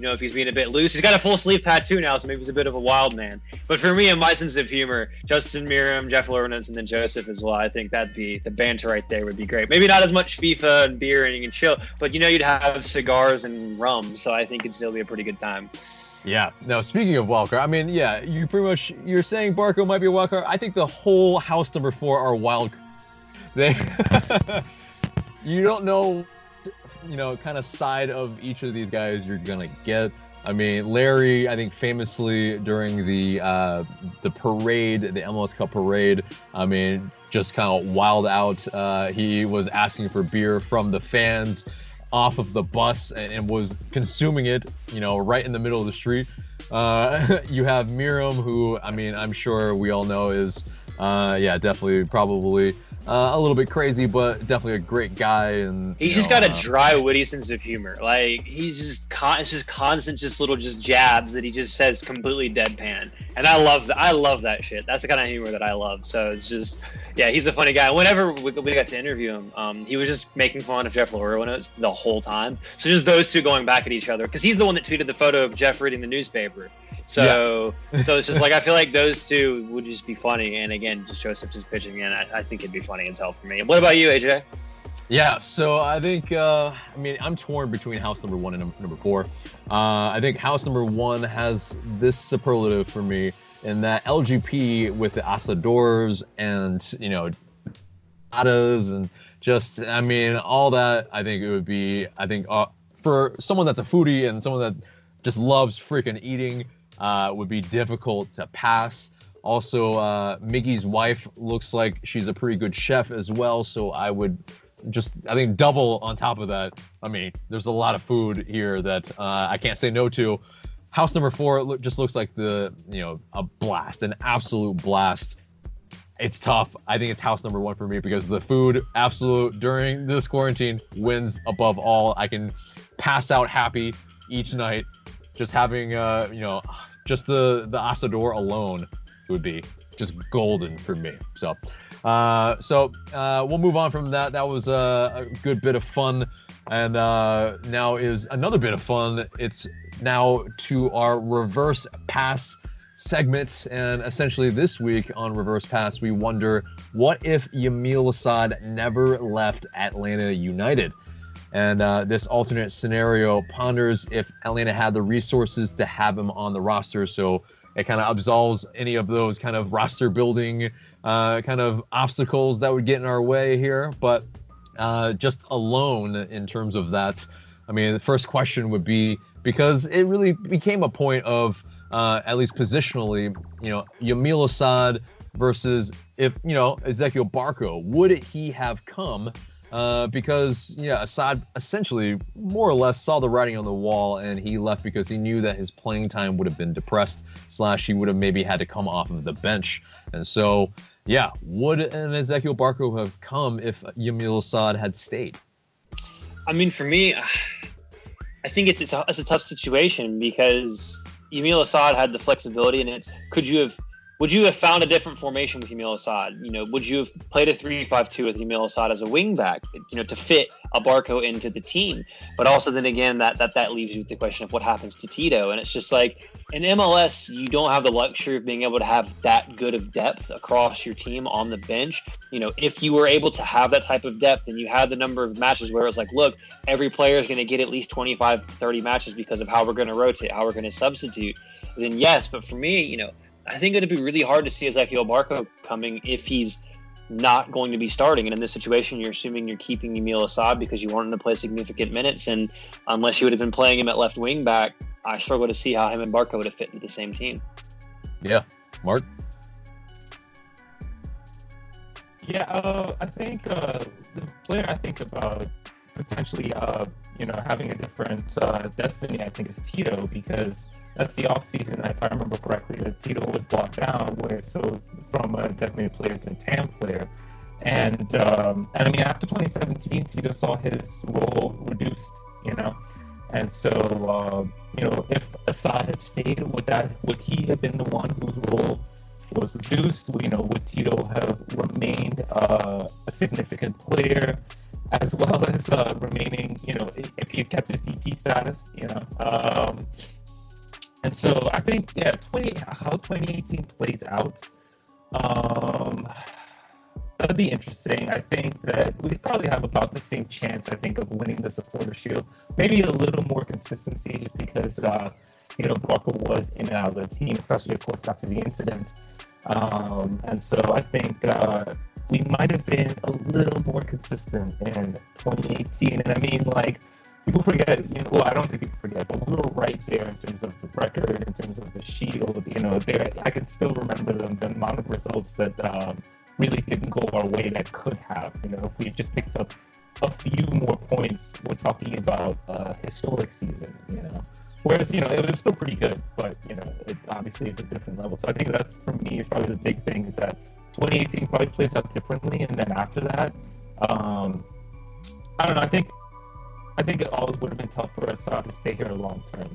You know, if he's being a bit loose. He's got a full sleeve tattoo now, so maybe he's a bit of a wild man. But for me and my sense of humor, Justin Meram, Jeff Lawrence, and then Josef as well, I think that'd be the banter right there would be great. Maybe not as much FIFA and beer and you can chill, but you know, you'd have cigars and rum, so I think it'd still be a pretty good time. Yeah. No, speaking of wildcard, I mean, yeah, you pretty much you're saying Barco might be a wildcard. I think the whole house number four are wild. They, you don't know you know, kind of side of each of these guys you're gonna get. I mean, Larry, I think famously during the uh, the parade, the MLS Cup parade, I mean, just kind of wild out. Uh, he was asking for beer from the fans. off of the bus and, and was consuming it, you know, right in the middle of the street. Uh, you have Meram, who I mean, I'm sure we all know is, uh, yeah, definitely probably uh, a little bit crazy, but definitely a great guy. And he's just know, got a uh, dry, witty sense of humor. Like he's just con- it's just constant, just little just jabs that he just says completely deadpan. And I love that. I love that shit. That's the kind of humor that I love. So it's just, yeah, he's a funny guy. Whenever we, we got to interview him, um, he was just making fun of Jeff Larentowicz the whole time. So just those two going back at each other because he's the one that tweeted the photo of Jeff reading the newspaper. So, yeah. so it's just like I feel like those two would just be funny. And again, just Josef just pitching in, I, I think it'd be funny as hell for me. What about you, AJ? Yeah, so I think uh, I mean I'm torn between house number one and number, four. Uh, I think house number one has this superlative for me in that LGP with the asadors and you know, adas and just I mean all that. I think it would be I think uh, for someone that's a foodie and someone that just loves freaking eating uh, would be difficult to pass. Also, uh, Miggy's wife looks like she's a pretty good chef as well, so I would just I think double on top of that. I mean, there's a lot of food here that uh, I can't say no to. House number four just looks like the you know a blast, an absolute blast. It's tough. I think it's house number one for me because the food, absolute during this quarantine, wins above all. I can pass out happy each night, just having uh you know just the the asador alone would be just golden for me. So, uh, so uh, we'll move on from that. That was a, a good bit of fun, and uh, now is another bit of fun. It's now to our reverse pass segment, and essentially this week on reverse pass, we wonder what if Yamil Asad never left Atlanta United. And uh, this alternate scenario ponders if Atlanta had the resources to have him on the roster. So it kind of absolves any of those kind of roster building uh, kind of obstacles that would get in our way here. But uh, just alone in terms of that, I mean, the first question would be because it really became a point of, uh, at least positionally, you know, Yamil Asad versus if, you know, Ezequiel Barco, would he have come uh, because yeah, Asad essentially more or less saw the writing on the wall, and he left because he knew that his playing time would have been depressed. Slash, he would have maybe had to come off of the bench, and so yeah, would an Ezequiel Barco have come if Yamil Asad had stayed? I mean, for me, I think it's it's a, it's a tough situation because Yamil Asad had the flexibility, and it's could you have would you have found a different formation with Yamil Asad? You know, would you have played a 3-5-2 with Yamil Asad as a wingback, you know, to fit a Barco into the team? But also then again, that that that leaves you with the question of what happens to Tito. And it's just like in MLS, you don't have the luxury of being able to have that good of depth across your team on the bench. You know, if you were able to have that type of depth and you had the number of matches where it's like, look, every player is going to get at least 25, 30 matches because of how we're going to rotate, how we're going to substitute, then yes. But for me, you know, I think it'd be really hard to see Ezequiel Barco coming if he's not going to be starting. And in this situation, you're assuming you're keeping Yamil Asad because you want him to play significant minutes. And unless you would have been playing him at left wing back, I struggle to see how him and Barco would have fit into the same team. Yeah. Mark? Yeah, uh, I think uh, the player I think about potentially, uh, you know, having a different uh, destiny, I think, is Tito because that's the offseason, if I remember correctly, that Tito was brought down, where so from a designated player to a TAM player. And um, and I mean, after 2017, Tito saw his role reduced, you know. And so, uh, you know, if Asad had stayed, would that would he have been the one whose role was reduced? You know, would Tito have remained uh, a significant player, as well as uh, remaining, you know, if he kept his DP status? You know, um, and so I think, yeah, 20, how 2018 plays out, um, that'd be interesting. I think that we probably have about the same chance, I think, of winning the supporter shield. Maybe a little more consistency just because, uh, you know, Barco was in and out of the team, especially, of course, after the incident. Um, and so I think uh, we might have been a little more consistent in 2018. And I mean, like, people forget, you know, well, I don't think people forget, but we were right there in terms of the record, in terms of the shield, you know, there, I can still remember the, the amount of results that um, really didn't go our way that could have, you know, if we just picked up a few more points, we're talking about a historic season, you know. Whereas, you know, it was still pretty good, but you know, it obviously is a different level. So I think that's for me is probably the big thing is that 2018 probably plays out differently, and then after that, um, I don't know. I think I think it always would have been tough for Asad to stay here long term.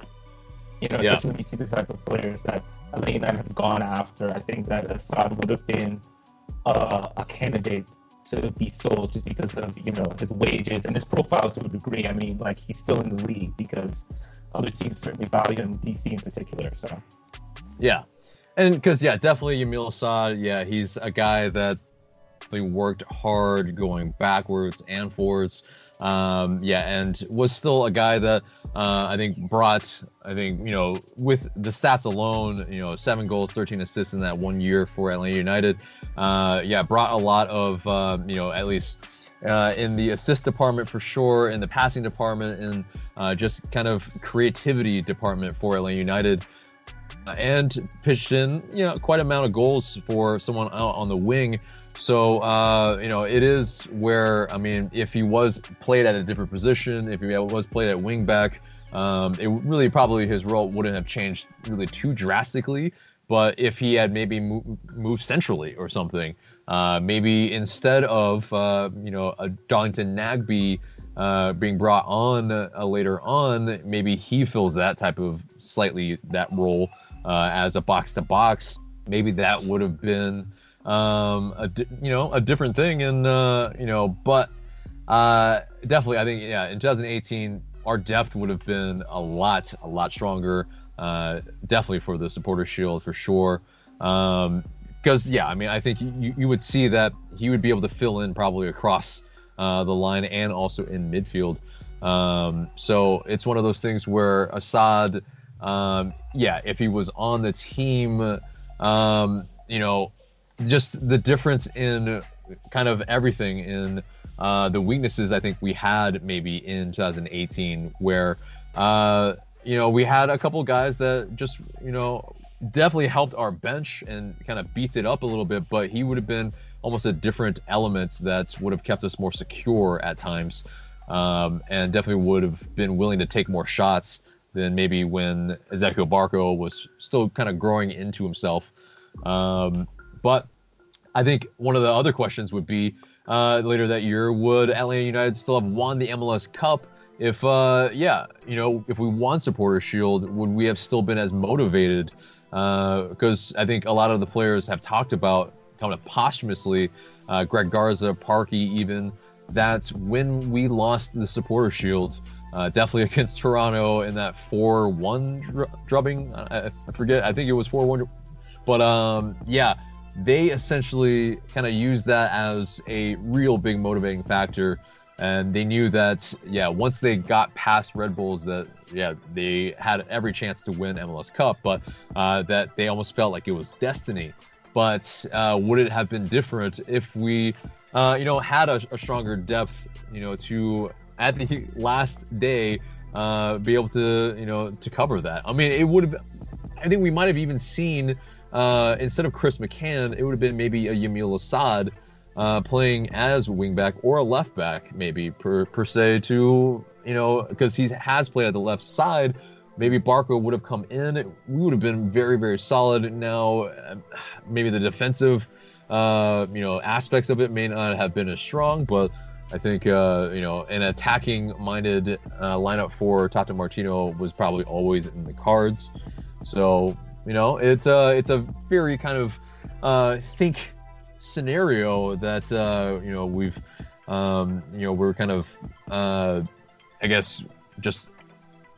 You know, Yeah. especially when you see the type of players that United have gone after. I think that Asad would have been uh, a candidate to be sold just because of you know his wages and his profile to a degree. I mean, like he's still in the league because other teams certainly value him, DC in particular. So Yeah, and because yeah, definitely Yamil Asad. Yeah, he's a guy that worked hard going backwards and forwards. Um, yeah, and was still a guy that uh, I think brought. I think you know with the stats alone, you know, seven goals, thirteen assists in that one year for Atlanta United. Uh, yeah, brought a lot of um, you know at least. Uh, in the assist department for sure, in the passing department, and uh, just kind of creativity department for Atlanta United and pitched in you know quite a amount of goals for someone out on the wing. So uh you know it is where i mean if he was played at a different position if he was played at wing back um it really probably his role wouldn't have changed really too drastically. But if he had maybe mo- moved centrally or something uh maybe instead of uh you know a darlington nagbe uh, being brought on uh, later on, maybe he fills that type of slightly that role uh, as a box to box. Maybe that would have been um, a di- you know a different thing, and uh, you know, but uh, definitely, I think yeah, in 2018, our depth would have been a lot a lot stronger. Uh, definitely for the supporter shield for sure. Um, because yeah, I mean, I think you, you would see that he would be able to fill in probably across uh, the line and also in midfield. Um, so it's one of those things where Asad, um, yeah, if he was on the team, um, you know, just the difference in kind of everything in uh, the weaknesses I think we had maybe in 2018, where uh, you know we had a couple guys that just you know definitely helped our bench and kind of beefed it up a little bit, but he would have been almost a different element that would have kept us more secure at times, um, and definitely would have been willing to take more shots than maybe when Ezequiel Barco was still kind of growing into himself. Um, but I think one of the other questions would be uh, later that year, would Atlanta United still have won the MLS Cup? If, uh, yeah, you know, if we won Supporter Shield, would we have still been as motivated? Because I think a lot of the players have talked about kind of posthumously, uh, Greg Garza, Parky, even that when we lost the Supporter Shield, uh, definitely against Toronto in that 4 1 dr- drubbing. I, I forget, I think it was 4 1. But um, yeah, they essentially kind of used that as a real big motivating factor. And they knew that, yeah, once they got past Red Bulls, that, yeah, they had every chance to win MLS Cup, but uh, that they almost felt like it was destiny. But uh, would it have been different if we, uh, you know, had a, a stronger depth, you know, to at the last day uh, be able to, you know, to cover that? I mean, it would have. I think we might have even seen uh, instead of Chris McCann, it would have been maybe a Yamil Asad uh, playing as wingback or a left back, maybe per per se to you know because he has played at the left side. Maybe Barco would have come in. We would have been very very solid. Now, uh, maybe the defensive uh, you know aspects of it may not have been as strong, but I think uh, you know an attacking-minded uh, lineup for Tata Martino was probably always in the cards. So you know it's a it's a very kind of uh, think scenario that uh, you know we've um, you know we're kind of uh, I guess just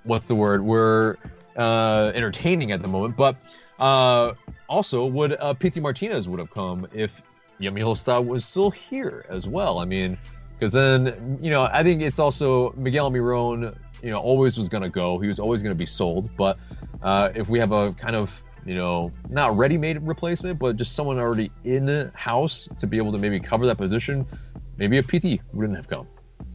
what's the word we're uh, entertaining at the moment, but uh, also would uh, Pity Martinez would have come if Yamil Asad was still here as well. I mean, because then you know I think it's also Miguel Miron. You know, always was going to go. He was always going to be sold. But uh, if we have a kind of you know not ready-made replacement, but just someone already in house to be able to maybe cover that position, maybe a Pity wouldn't have come.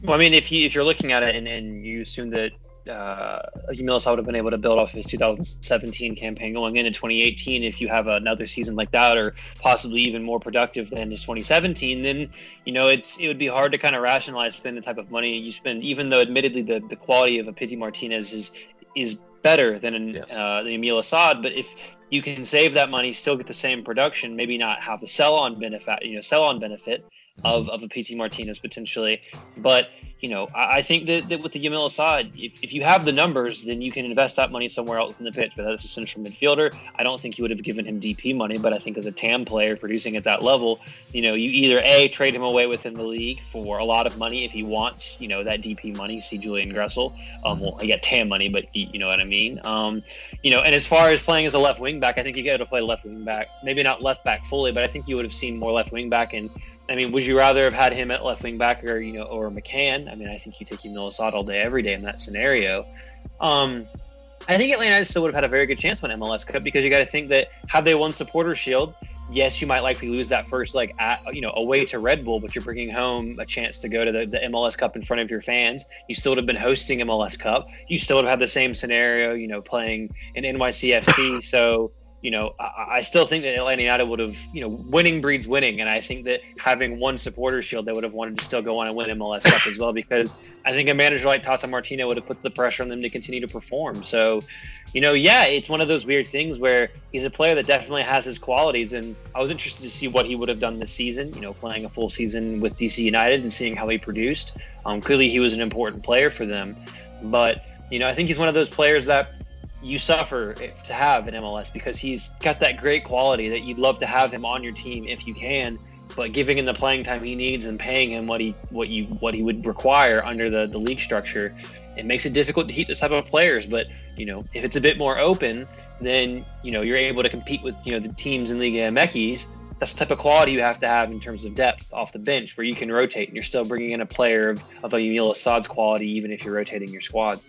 Well, I mean, if you if you're looking at it and, and you assume that uh, Yamil would have been able to build off his 2017 campaign going into 2018. If you have another season like that, or possibly even more productive than his 2017, then you know it's it would be hard to kind of rationalize spend the type of money you spend. Even though, admittedly, the, the quality of a Pity Martinez is is better than yes. uh, the Yamil Asad, but if you can save that money, still get the same production, maybe not have the sell on benefit, you know, sell on benefit of, of a Pity Martinez potentially. But you know, I, I think that, that with the Yamil Asad, if, if you have the numbers, then you can invest that money somewhere else in the pitch. But that's a central midfielder. I don't think you would have given him DP money, but I think as a TAM player producing at that level, you know, you either A, trade him away within the league for a lot of money if he wants, you know, that DP money. See Julian Gressel. Um, well, he got TAM money, but you know what I mean? Um, you know, and as far as playing as a left wing back, I think you got to play left wing back. Maybe not left back fully, but I think you would have seen more left wing back and I mean, would you rather have had him at left wing back or you know or McCann? I mean, I think you take Yamil Asad all day, every day in that scenario. Um, I think Atlanta still would have had a very good chance on MLS Cup because you got to think that had they won Supporter Shield, yes, you might likely lose that first like at you know away to Red Bull, but you're bringing home a chance to go to the, the MLS Cup in front of your fans. You still would have been hosting MLS Cup. You still would have had the same scenario, you know, playing in NYCFC. so you know, I, I, still think that Atlanta United would have, you know, winning breeds winning, and I think that having one supporter shield, they would have wanted to still go on and win MLS Cup as well, because I think a manager like Tata Martino would have put the pressure on them to continue to perform. So, you know, yeah, it's one of those weird things where he's a player that definitely has his qualities, and I was interested to see what he would have done this season. You know, playing a full season with DC United and seeing how he produced. Um, clearly, he was an important player for them, but you know, I think he's one of those players that you suffer to have an MLS because he's got that great quality that you'd love to have him on your team if you can, but giving him the playing time he needs and paying him what he what you what he would require under the, the league structure, it makes it difficult to keep this type of players. But you know, if it's a bit more open, then you know you're able to compete with you know the teams in Liga MX. That's the type of quality you have to have in terms of depth off the bench, where you can rotate and you're still bringing in a player of of a Yamil Asad's quality, even if you're rotating your squad.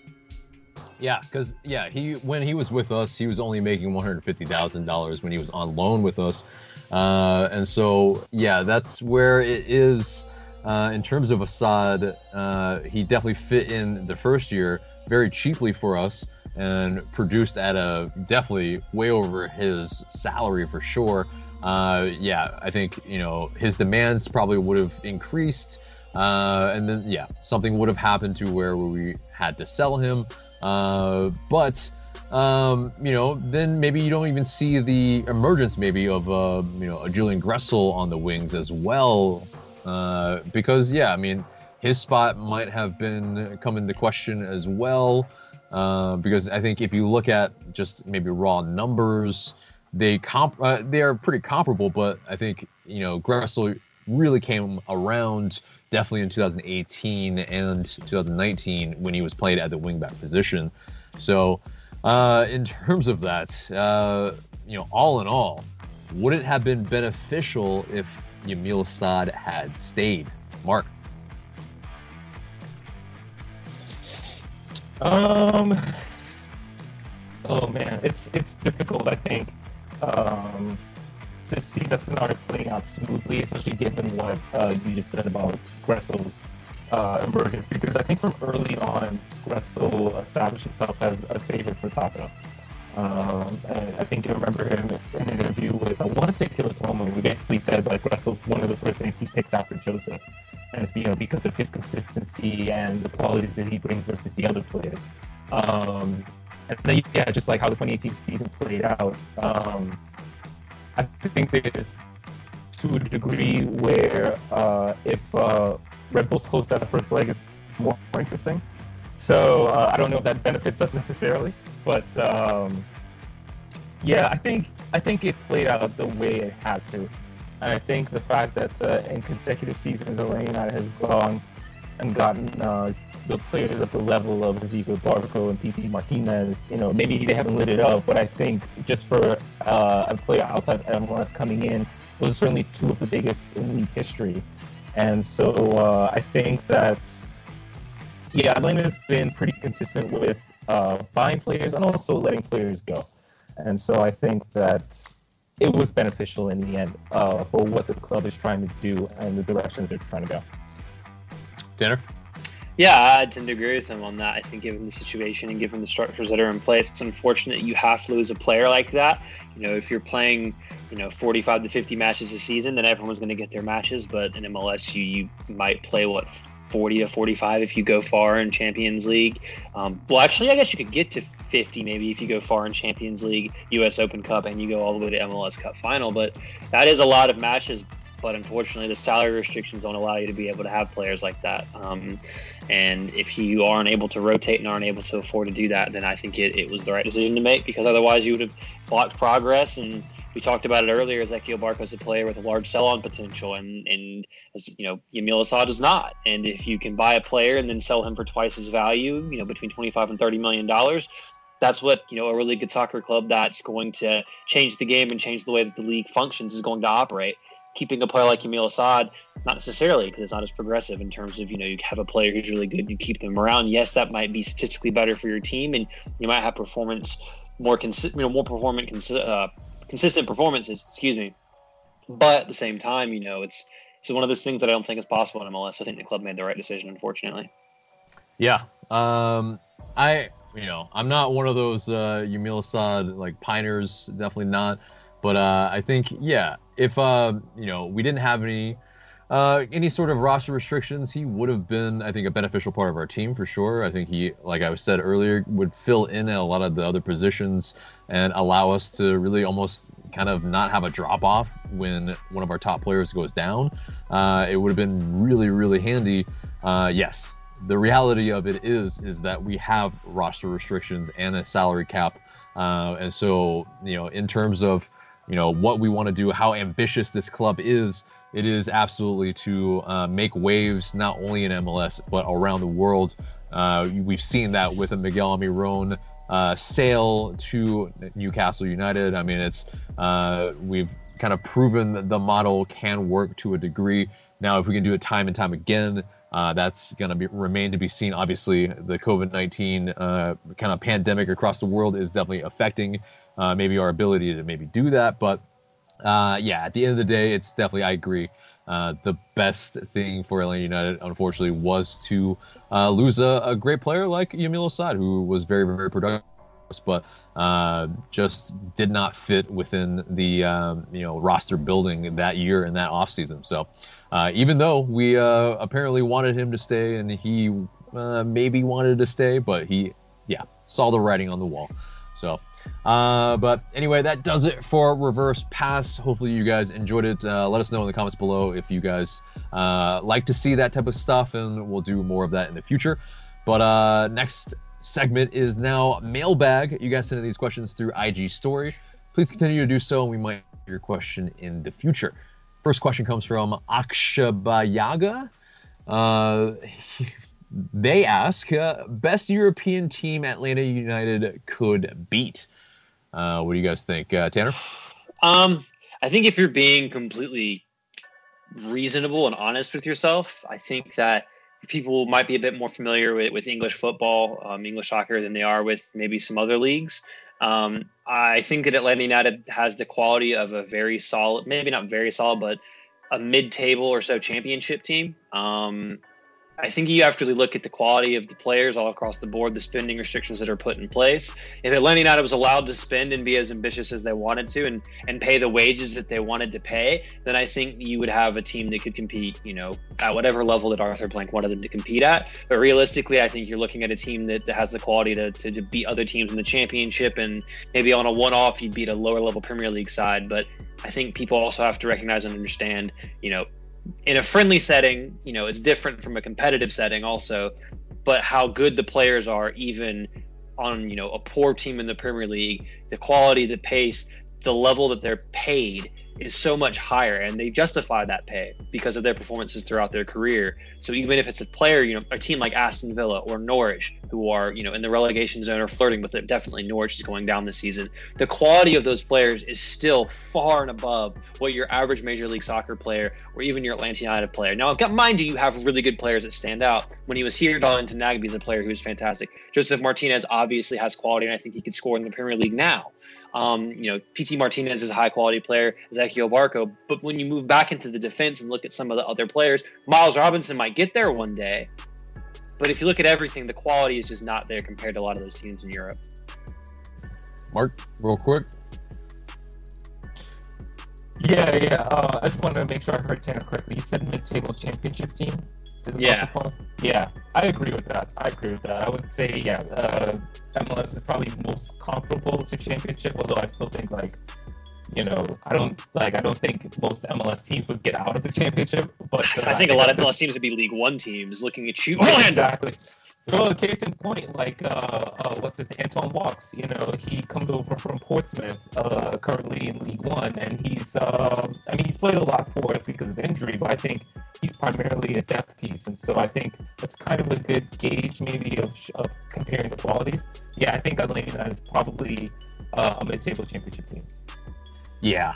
Yeah, because yeah, he when he was with us, he was only making one hundred fifty thousand dollars when he was on loan with us, uh, and so yeah, that's where it is. Uh, in terms of Asad, uh, he definitely fit in the first year very cheaply for us and produced at a definitely way over his salary for sure. Uh, yeah, I think you know his demands probably would have increased, uh, and then yeah, something would have happened to where we had to sell him. Uh, but um, you know, then maybe you don't even see the emergence maybe of uh, you know a Julian Gressel on the wings as well, uh, because yeah, I mean his spot might have been come into question as well, uh, because I think if you look at just maybe raw numbers, they comp uh, they are pretty comparable, but I think you know Gressel really came around definitely in 2018 and 2019 when he was played at the wingback position. So, uh, in terms of that, uh, you know, all in all, would it have been beneficial if Yamil Asad had stayed? Mark. Um. Oh man, it's it's difficult. I think. Um, to see that scenario playing out smoothly, especially given what uh, you just said about Gressel's uh, emergence. Because I think from early on, Gressel established himself as a favorite for Tata. Um, I think you remember him in an interview with, I want to say Taylor we basically said that Gressel's one of the first things he picks after Josef. And it's you know, because of his consistency and the qualities that he brings versus the other players. Um, and then, yeah, just like how the 2018 season played out, um, I think there's to a degree where uh, if uh, Red Bulls host that first leg, it's, more, more, interesting. So uh, I don't know if that benefits us necessarily, but um, yeah, I think I think it played out the way it had to, and I think the fact that uh, in consecutive seasons Atlanta has gone and gotten uh, the players at the level of Ezequiel Barco and Pity Martinez, you know, maybe they haven't lit it up, but I think just for uh, a player outside of MLS coming in, those are certainly two of the biggest in league history. And so uh, I think that's, yeah, Atlanta's been pretty consistent with uh, buying players and also letting players go. And so I think that it was beneficial in the end uh, for what the club is trying to do and the direction they're trying to go. Tanner? Yeah, I tend to agree with him on that. I think, given the situation and given the structures that are in place, it's unfortunate you have to lose a player like that. You know, if you're playing, you know, 45 to 50 matches a season, then everyone's going to get their matches. But in MLS, you you might play what 40 to 45 if you go far in Champions League. Um, well, actually, I guess you could get to 50 maybe if you go far in Champions League, U.S. Open Cup, and you go all the way to MLS Cup final. But that is a lot of matches but unfortunately the salary restrictions don't allow you to be able to have players like that. Um, and if you aren't able to rotate and aren't able to afford to do that then i think it, it was the right decision to make because otherwise you would have blocked progress. And we talked about it earlier barco is a player with a large sell-on potential and and you know yamil asad is not. And if you can buy a player and then sell him for twice his value you know between 25 and 30 million dollars that's what you know a really good soccer club that's going to change the game and change the way that the league functions is going to operate keeping a player like Yamil Asad, not necessarily because it's not as progressive in terms of, you know, you have a player who's really good, you keep them around. Yes, that might be statistically better for your team and you might have performance more consistent, you know, more performant, consi- uh, consistent performances, excuse me. But at the same time, you know, it's, it's one of those things that I don't think is possible in MLS. I think the club made the right decision, unfortunately. Yeah. Um, I, you know, I'm not one of those uh, Yamil Asad like piners, definitely not. But uh, I think, yeah, if uh, you know we didn't have any uh, any sort of roster restrictions, he would have been, I think, a beneficial part of our team for sure. I think he, like I said earlier, would fill in a lot of the other positions and allow us to really almost kind of not have a drop off when one of our top players goes down. Uh, it would have been really, really handy. Uh, yes, the reality of it is is that we have roster restrictions and a salary cap, uh, and so you know, in terms of you know what we want to do, how ambitious this club is. It is absolutely to uh, make waves not only in MLS but around the world. Uh, we've seen that with a Miguel Almiron uh, sale to Newcastle United. I mean, it's uh, we've kind of proven that the model can work to a degree. Now, if we can do it time and time again, uh, that's going to remain to be seen. Obviously, the COVID nineteen uh, kind of pandemic across the world is definitely affecting uh, maybe our ability to maybe do that. But uh, yeah, at the end of the day, it's definitely I agree. Uh, the best thing for Atlanta United, unfortunately, was to uh, lose a, a, great player like Yamil Asad, who was very, very productive, but uh, just did not fit within the um, you know roster building that year and that offseason. So uh, even though we uh, apparently wanted him to stay and he maybe wanted to stay, but he yeah saw the writing on the wall. So uh, but anyway, that does it for Reverse Pass. Hopefully, you guys enjoyed it. Uh, let us know in the comments below if you guys uh, like to see that type of stuff, and we'll do more of that in the future. But uh, next segment is now mailbag. You guys send in these questions through IG story. Please continue to do so, and we might your question in the future. First question comes from Akshabayaga. Uh, they ask, best European team Atlanta United could beat. Uh, what do you guys think, uh, Tanner? Um, I think if you're being completely reasonable and honest with yourself, I think that people might be a bit more familiar with, with English football, um, English soccer, than they are with maybe some other leagues. Um, I think that Atlanta United has the quality of a very solid, maybe not very solid, but a mid-table or so championship team. Um, I think you have to really look at the quality of the players all across the board, the spending restrictions that are put in place. If Atlanta United was allowed to spend and be as ambitious as they wanted to and, and pay the wages that they wanted to pay, then I think you would have a team that could compete, you know, at whatever level that Arthur Blank wanted them to compete at. But realistically, I think you're looking at a team that, that has the quality to, to, to beat other teams in the championship and maybe on a one off, you'd beat a lower level Premier League side. But I think people also have to recognize and understand, you know, in a friendly setting, you know, it's different from a competitive setting also, but how good the players are even on, you know, a poor team in the Premier League, the quality, the pace, the level that they're paid is so much higher and they justify that pay because of their performances throughout their career. So even if it's a player, you know, a team like Aston Villa or Norwich who are, you know, in the relegation zone or flirting with it, definitely Norwich is going down this season. The quality of those players is still far and above what your average Major League Soccer player or even your Atlanta United player. Now, I've got mind you, you have really good players that stand out. When he was here, Darlington Nagbe is a player who is fantastic. Josef Martinez obviously has quality, and I think he could score in the Premier League now. Um, you know, Pity Martinez is a high quality player, Ezequiel Barco. But when you move back into the defense and look at some of the other players, Miles Robinson might get there one day. But if you look at everything, the quality is just not there compared to a lot of those teams in Europe. Mark, real quick. Yeah, yeah. Uh, I just want to make sure I heard Tanner correctly. You said mid-table championship team. Is Yeah. Yeah, I agree with that. I agree with that. I would say, yeah, uh, MLS is probably most comparable to championship, although I still think like, you know, I don't like. I don't think most MLS teams would get out of the championship. But uh, I think a lot of MLS teams would be League One teams looking at you. Orlando. exactly. Well, case in point, like uh, uh, what's his Anton Walkes, you know, he comes over from Portsmouth, uh, currently in League One, and he's, uh, I mean, he's played a lot for us because of injury, but I think he's primarily a depth piece, and so I think that's kind of a good gauge, maybe, of, of comparing the qualities. Yeah, I think Atlanta is probably uh, a mid-table championship team. Yeah.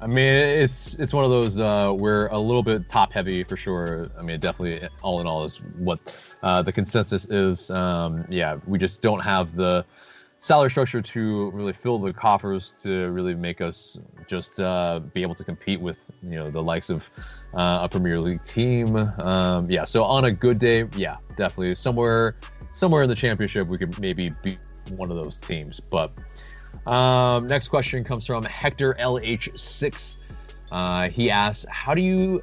I mean, it's it's one of those uh, we're a little bit top heavy for sure. I mean, definitely all in all is what uh, the consensus is. Um, yeah, we just don't have the salary structure to really fill the coffers to really make us just uh, be able to compete with you know the likes of uh, a Premier League team. Um, yeah, so on a good day, yeah, definitely somewhere somewhere in the championship we could maybe beat one of those teams, but. Um, next question comes from Hector LH6. Uh, he asks, "How do you,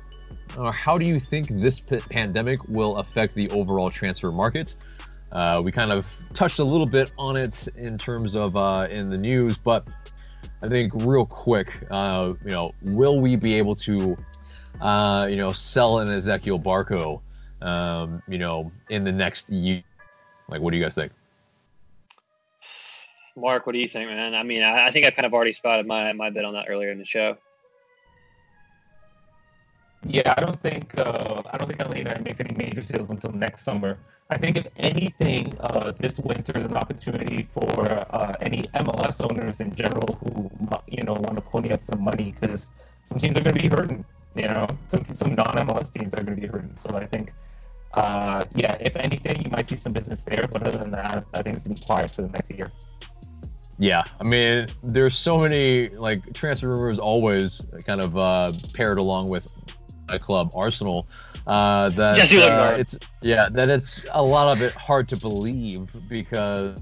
or how do you think this p- pandemic will affect the overall transfer market?" Uh, we kind of touched a little bit on it in terms of uh, in the news, but I think real quick, uh, you know, will we be able to, uh, you know, sell an Ezequiel Barco, um, you know, in the next year? Like, what do you guys think? Mark, what do you think, man? I mean, I, I think I kind of already spotted my my bit on that earlier in the show. Yeah, I don't think uh, I don't think Atlanta makes any major sales until next summer. I think if anything, uh, this winter is an opportunity for uh, any MLS owners in general who you know want to pony up some money because some teams are going to be hurting. You know, some some non-MLS teams are going to be hurting. So I think, uh, yeah, if anything, you might see some business there. But other than that, I think it's going to be quiet for the next year. Yeah, I mean, there's so many like transfer rumors always kind of uh, paired along with club, Arsenal. Uh, that Jesse uh, it's yeah, that it's a lot of it hard to believe because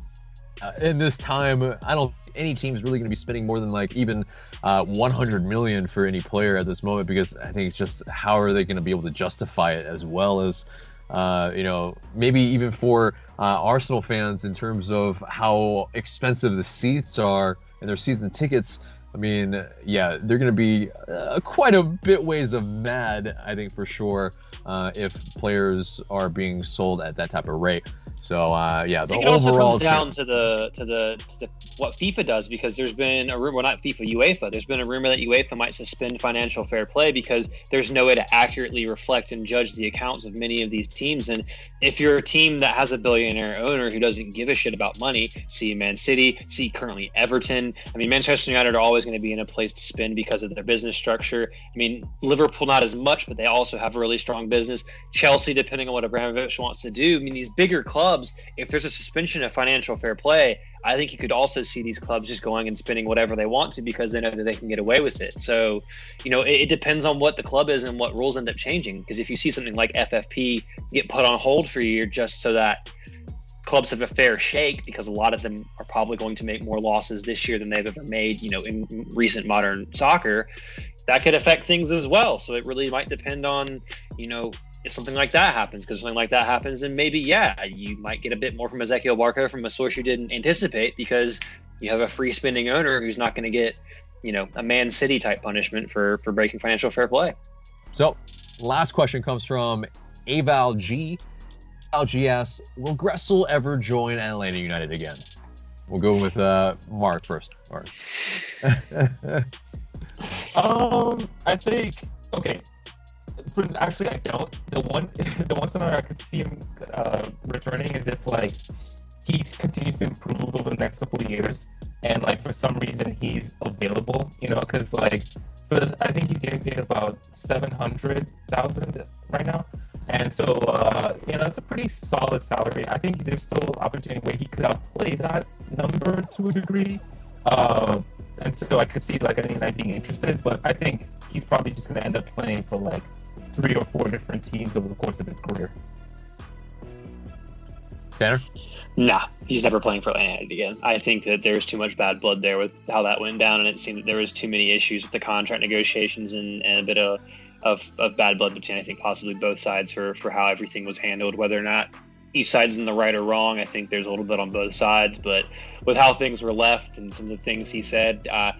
uh, in this time, I don't think any team's really going to be spending more than like even uh, 100 million for any player at this moment because I think it's just how are they going to be able to justify it as well as uh, you know maybe even for uh, Arsenal fans in terms of how expensive the seats are and their season tickets. I mean, yeah, they're going to be uh, quite a bit ways of mad, I think for sure, uh, if players are being sold at that type of rate. So uh, yeah, I the think it also overall comes down to the to the to the what FIFA does because there's been a rumor, well, not FIFA, UEFA. There's been a rumor that UEFA might suspend financial fair play because there's no way to accurately reflect and judge the accounts of many of these teams. And if you're a team that has a billionaire owner who doesn't give a shit about money, see Man City, see currently Everton. I mean, Manchester United are always going to be in a place to spend because of their business structure. I mean, Liverpool not as much, but they also have a really strong business. Chelsea, depending on what Abramovich wants to do. I mean, these bigger clubs, if there's a suspension of financial fair play, I think you could also see these clubs just going and spending whatever they want to because they know that they can get away with it. So, you know, it, it depends on what the club is and what rules end up changing. Because if you see something like FFP get put on hold for a year just so that clubs have a fair shake, because a lot of them are probably going to make more losses this year than they've ever made, you know, in recent modern soccer, that could affect things as well. So it really might depend on, you know, if something like that happens, because something like that happens, then maybe yeah, you might get a bit more from Ezequiel Barco from a source you didn't anticipate because you have a free spending owner who's not going to get, you know, a Man City type punishment for for breaking financial fair play. So, last question comes from Aval G. Aval G asks, Will Gressel ever join Atlanta United again? We'll go with uh, Mark first. Mark. Um, I think okay. For, actually, I don't. The one, the one scenario I could see him uh, returning is if like he continues to improve over the next couple of years, and like for some reason he's available. You know, because like for this, I think he's getting paid about seven hundred thousand right now, and so uh, you know it's a pretty solid salary. I think there's still opportunity where he could outplay that number to a degree. Uh, and so I could see like night being interested, but I think he's probably just going to end up playing for like three or four different teams over the course of his career. Tanner? Nah, he's never playing for Atlanta again. I think that there's too much bad blood there with how that went down, and it seemed that there was too many issues with the contract negotiations and, and a bit of, of, of bad blood between I think possibly both sides for for how everything was handled. Whether or not each side's in the right or wrong, I think there's a little bit on both sides. But with how things were left and some of the things he said, uh,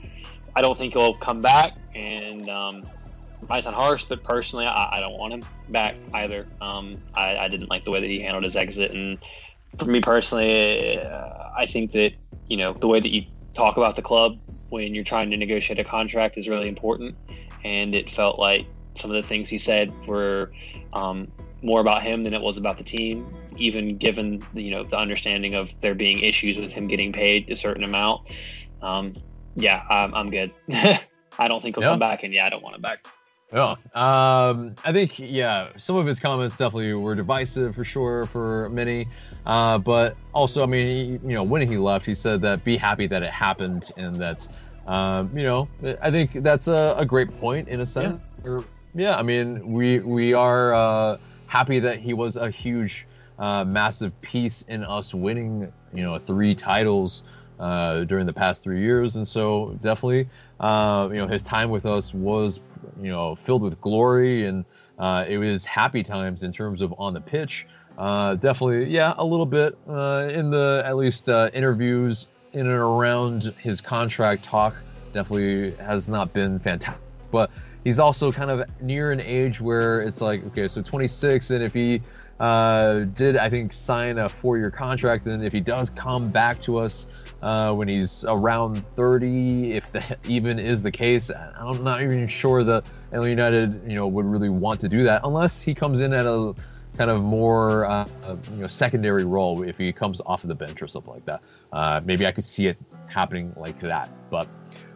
I don't think he'll come back. And um, might sound harsh, but personally, I, I, don't want him back either. Um, I, I, didn't like the way that he handled his exit, and for me personally, uh, I think that you know the way that you talk about the club when you're trying to negotiate a contract is really important. And it felt like some of the things he said were um, more about him than it was about the team. Even given the, you know the understanding of there being issues with him getting paid a certain amount. Um, yeah, I'm, I'm good. I don't think he'll come back, and yeah, I don't want him back. Yeah, um, I think yeah, some of his comments definitely were divisive for sure for many, uh, but also I mean, he, you know, when he left, he said that be happy that it happened and that, um, you know, I think that's a, a great point in a sense. Yeah, yeah I mean, we we are uh, happy that he was a huge, uh, massive piece in us winning, you know, three titles. Uh, during the past three years, and so definitely, uh, you know, his time with us was you know filled with glory and uh, it was happy times in terms of on the pitch. Uh, definitely, yeah, a little bit uh, in the at least uh, interviews in and around his contract talk. Definitely has not been fantastic, but he's also kind of near an age where it's like, okay, so 26, and if he uh, did, I think, sign a four-year contract, then if he does come back to us uh, when he's around 30, if that even is the case. I'm not even sure that LA United, you know, would really want to do that unless he comes in at a kind of more uh, you know secondary role if he comes off of the bench or something like that. Uh, maybe I could see it happening like that, but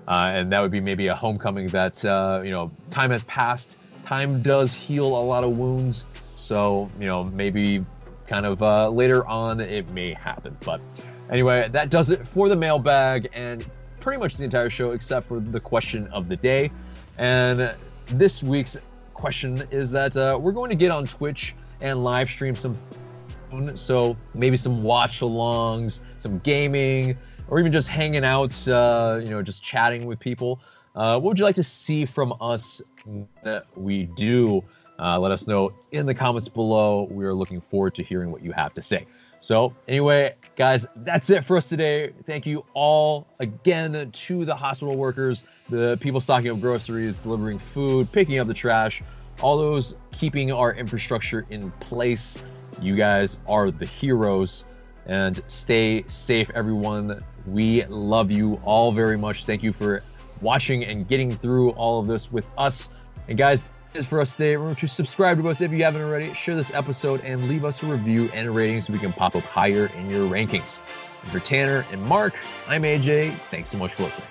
uh, and that would be maybe a homecoming that uh, you know time has passed. Time does heal a lot of wounds, so you know maybe kind of uh, later on it may happen, but. Anyway, that does it for the mailbag and pretty much the entire show except for the question of the day. And this week's question is that uh, we're going to get on Twitch and live stream some, so maybe some watch alongs, some gaming, or even just hanging out, uh, you know, just chatting with people. Uh, what would you like to see from us that we do? Uh, let us know in the comments below. We are looking forward to hearing what you have to say. So, anyway, guys, that's it for us today. Thank you all again to the hospital workers, the people stocking up groceries, delivering food, picking up the trash, all those keeping our infrastructure in place. You guys are the heroes. And stay safe, everyone. We love you all very much. Thank you for watching and getting through all of this with us. And, guys, is for us today. Remember to subscribe to us if you haven't already, share this episode, and leave us a review and a rating so we can pop up higher in your rankings. And for Tanner and Mark, I'm AJ. Thanks so much for listening.